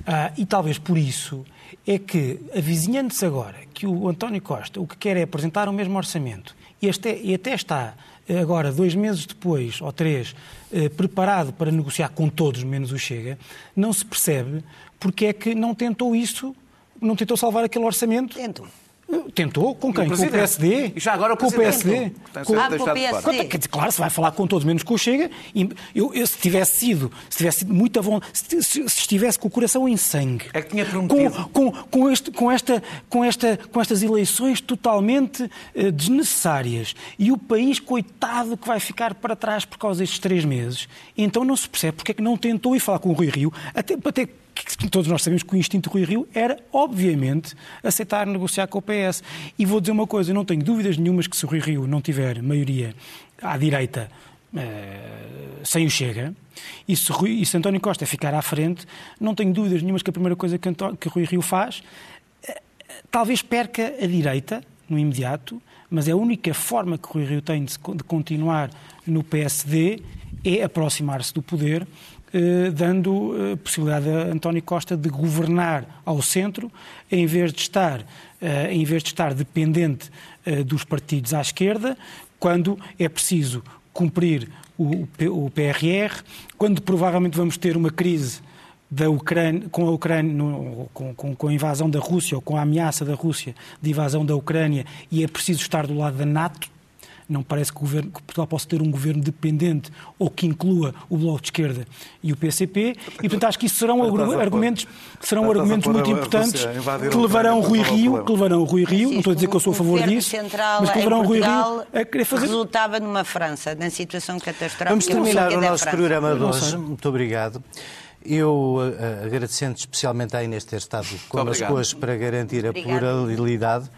Speaker 2: Ah, e talvez por isso é que, avizinhando-se agora que o António Costa o que quer é apresentar o mesmo orçamento e, este, e até está eh, agora, dois meses depois, ou três, eh, preparado para negociar com todos, menos o Chega, não se percebe porque é que não tentou isso, não tentou salvar aquele orçamento.
Speaker 4: Tentou.
Speaker 2: Tentou? Com quem? Com o PSD?
Speaker 3: E já agora o
Speaker 2: com o PSD?
Speaker 4: Com, ah, com o PSD.
Speaker 2: Claro, se vai falar com todos, menos com o Chega. Eu, eu, se tivesse sido, se tivesse sido muito bom, se, se, estivesse com o coração em sangue.
Speaker 3: É que tinha prometido.
Speaker 2: Com, com, com, este, com, esta, com, esta, com estas eleições totalmente uh, desnecessárias e o país, coitado, que vai ficar para trás por causa destes três meses, então não se percebe porque é que não tentou ir falar com o Rui Rio, até, até que todos nós sabemos que o instinto Rui Rio era, obviamente, aceitar negociar com o PS. E vou dizer uma coisa, eu não tenho dúvidas nenhumas que se o Rui Rio não tiver maioria à direita sem o Chega, e se, Rui, e se António Costa ficar à frente, não tenho dúvidas nenhumas que a primeira coisa que, Antó que Rui Rio faz, talvez perca a direita no imediato, mas a única forma que Rui Rio tem de, de continuar no PSD é aproximar-se do poder, eh, dando eh, possibilidade a António Costa de governar ao centro, em vez de estar, eh, em vez de estar dependente eh, dos partidos à esquerda, quando é preciso cumprir o, PRR, quando provavelmente vamos ter uma crise da Ucrânia, com a Ucrânia, com, com, com, a invasão da Rússia ou com a ameaça da Rússia de invasão da Ucrânia e é preciso estar do lado da NATO. Não parece que, o governo, que Portugal possa ter um governo dependente ou que inclua o Bloco de Esquerda e o PCP. E, portanto, acho que isso serão argumentos, serão argumentos muito importantes que levarão Rui Rio, que levarão Rui Rio, não estou a dizer que eu sou a favor disso, mas que levarão Rui Rio a querer fazer...
Speaker 4: resultava numa França, na situação catastrófica.
Speaker 1: Vamos terminar o nosso programa de hoje. Muito obrigado. Eu, uh, agradecendo especialmente à Inês ter estado connosco hoje para garantir a Obrigado. pluralidade,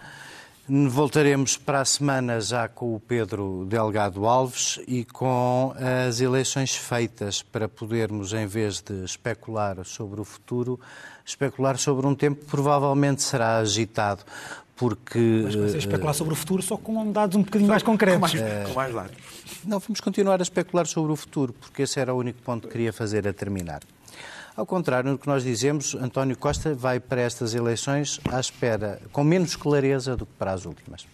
Speaker 1: voltaremos para a semana já com o Pedro Delgado Alves e com as eleições feitas para podermos, em vez de especular sobre o futuro, especular sobre um tempo que provavelmente será agitado. Porque,
Speaker 2: Mas vai especular sobre o futuro só com dados um bocadinho mais concretos. Com
Speaker 3: mais, com mais largos.
Speaker 1: Não, vamos continuar a especular sobre o futuro, porque esse era o único ponto que queria fazer a terminar. Ao contrário do que nós dizemos, António Costa vai para estas eleições à espera, com menos clareza do que para as últimas.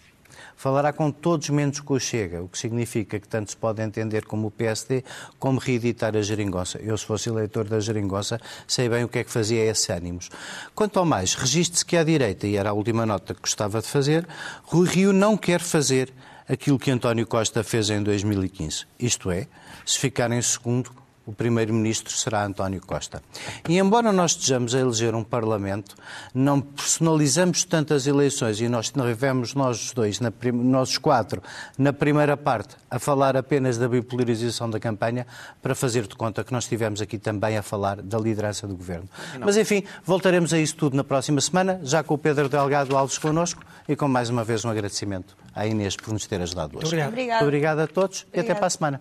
Speaker 1: Falará com todos menos com o Chega, o que significa que tanto se pode entender como o PSD, como reeditar a geringonça. Eu, se fosse eleitor da geringonça, sei bem o que é que fazia esses ânimos. Quanto ao mais, registre-se que à direita, e era a última nota que gostava de fazer, Rui Rio não quer fazer aquilo que António Costa fez em 2015. Isto é, se ficar em segundo, o primeiro-ministro será António Costa. E embora nós estejamos a eleger um Parlamento, não personalizamos tantas eleições e nós estivemos nós dois, na, nós quatro, na primeira parte, a falar apenas da bipolarização da campanha, para fazer de conta que nós estivemos aqui também a falar da liderança do Governo. Não. Mas enfim, voltaremos a isso tudo na próxima semana, já com o Pedro Delgado Alves connosco e com mais uma vez um agradecimento à Inês por nos ter ajudado hoje.
Speaker 2: Muito obrigado.
Speaker 1: Muito obrigado a todos Obrigado. e até para a semana.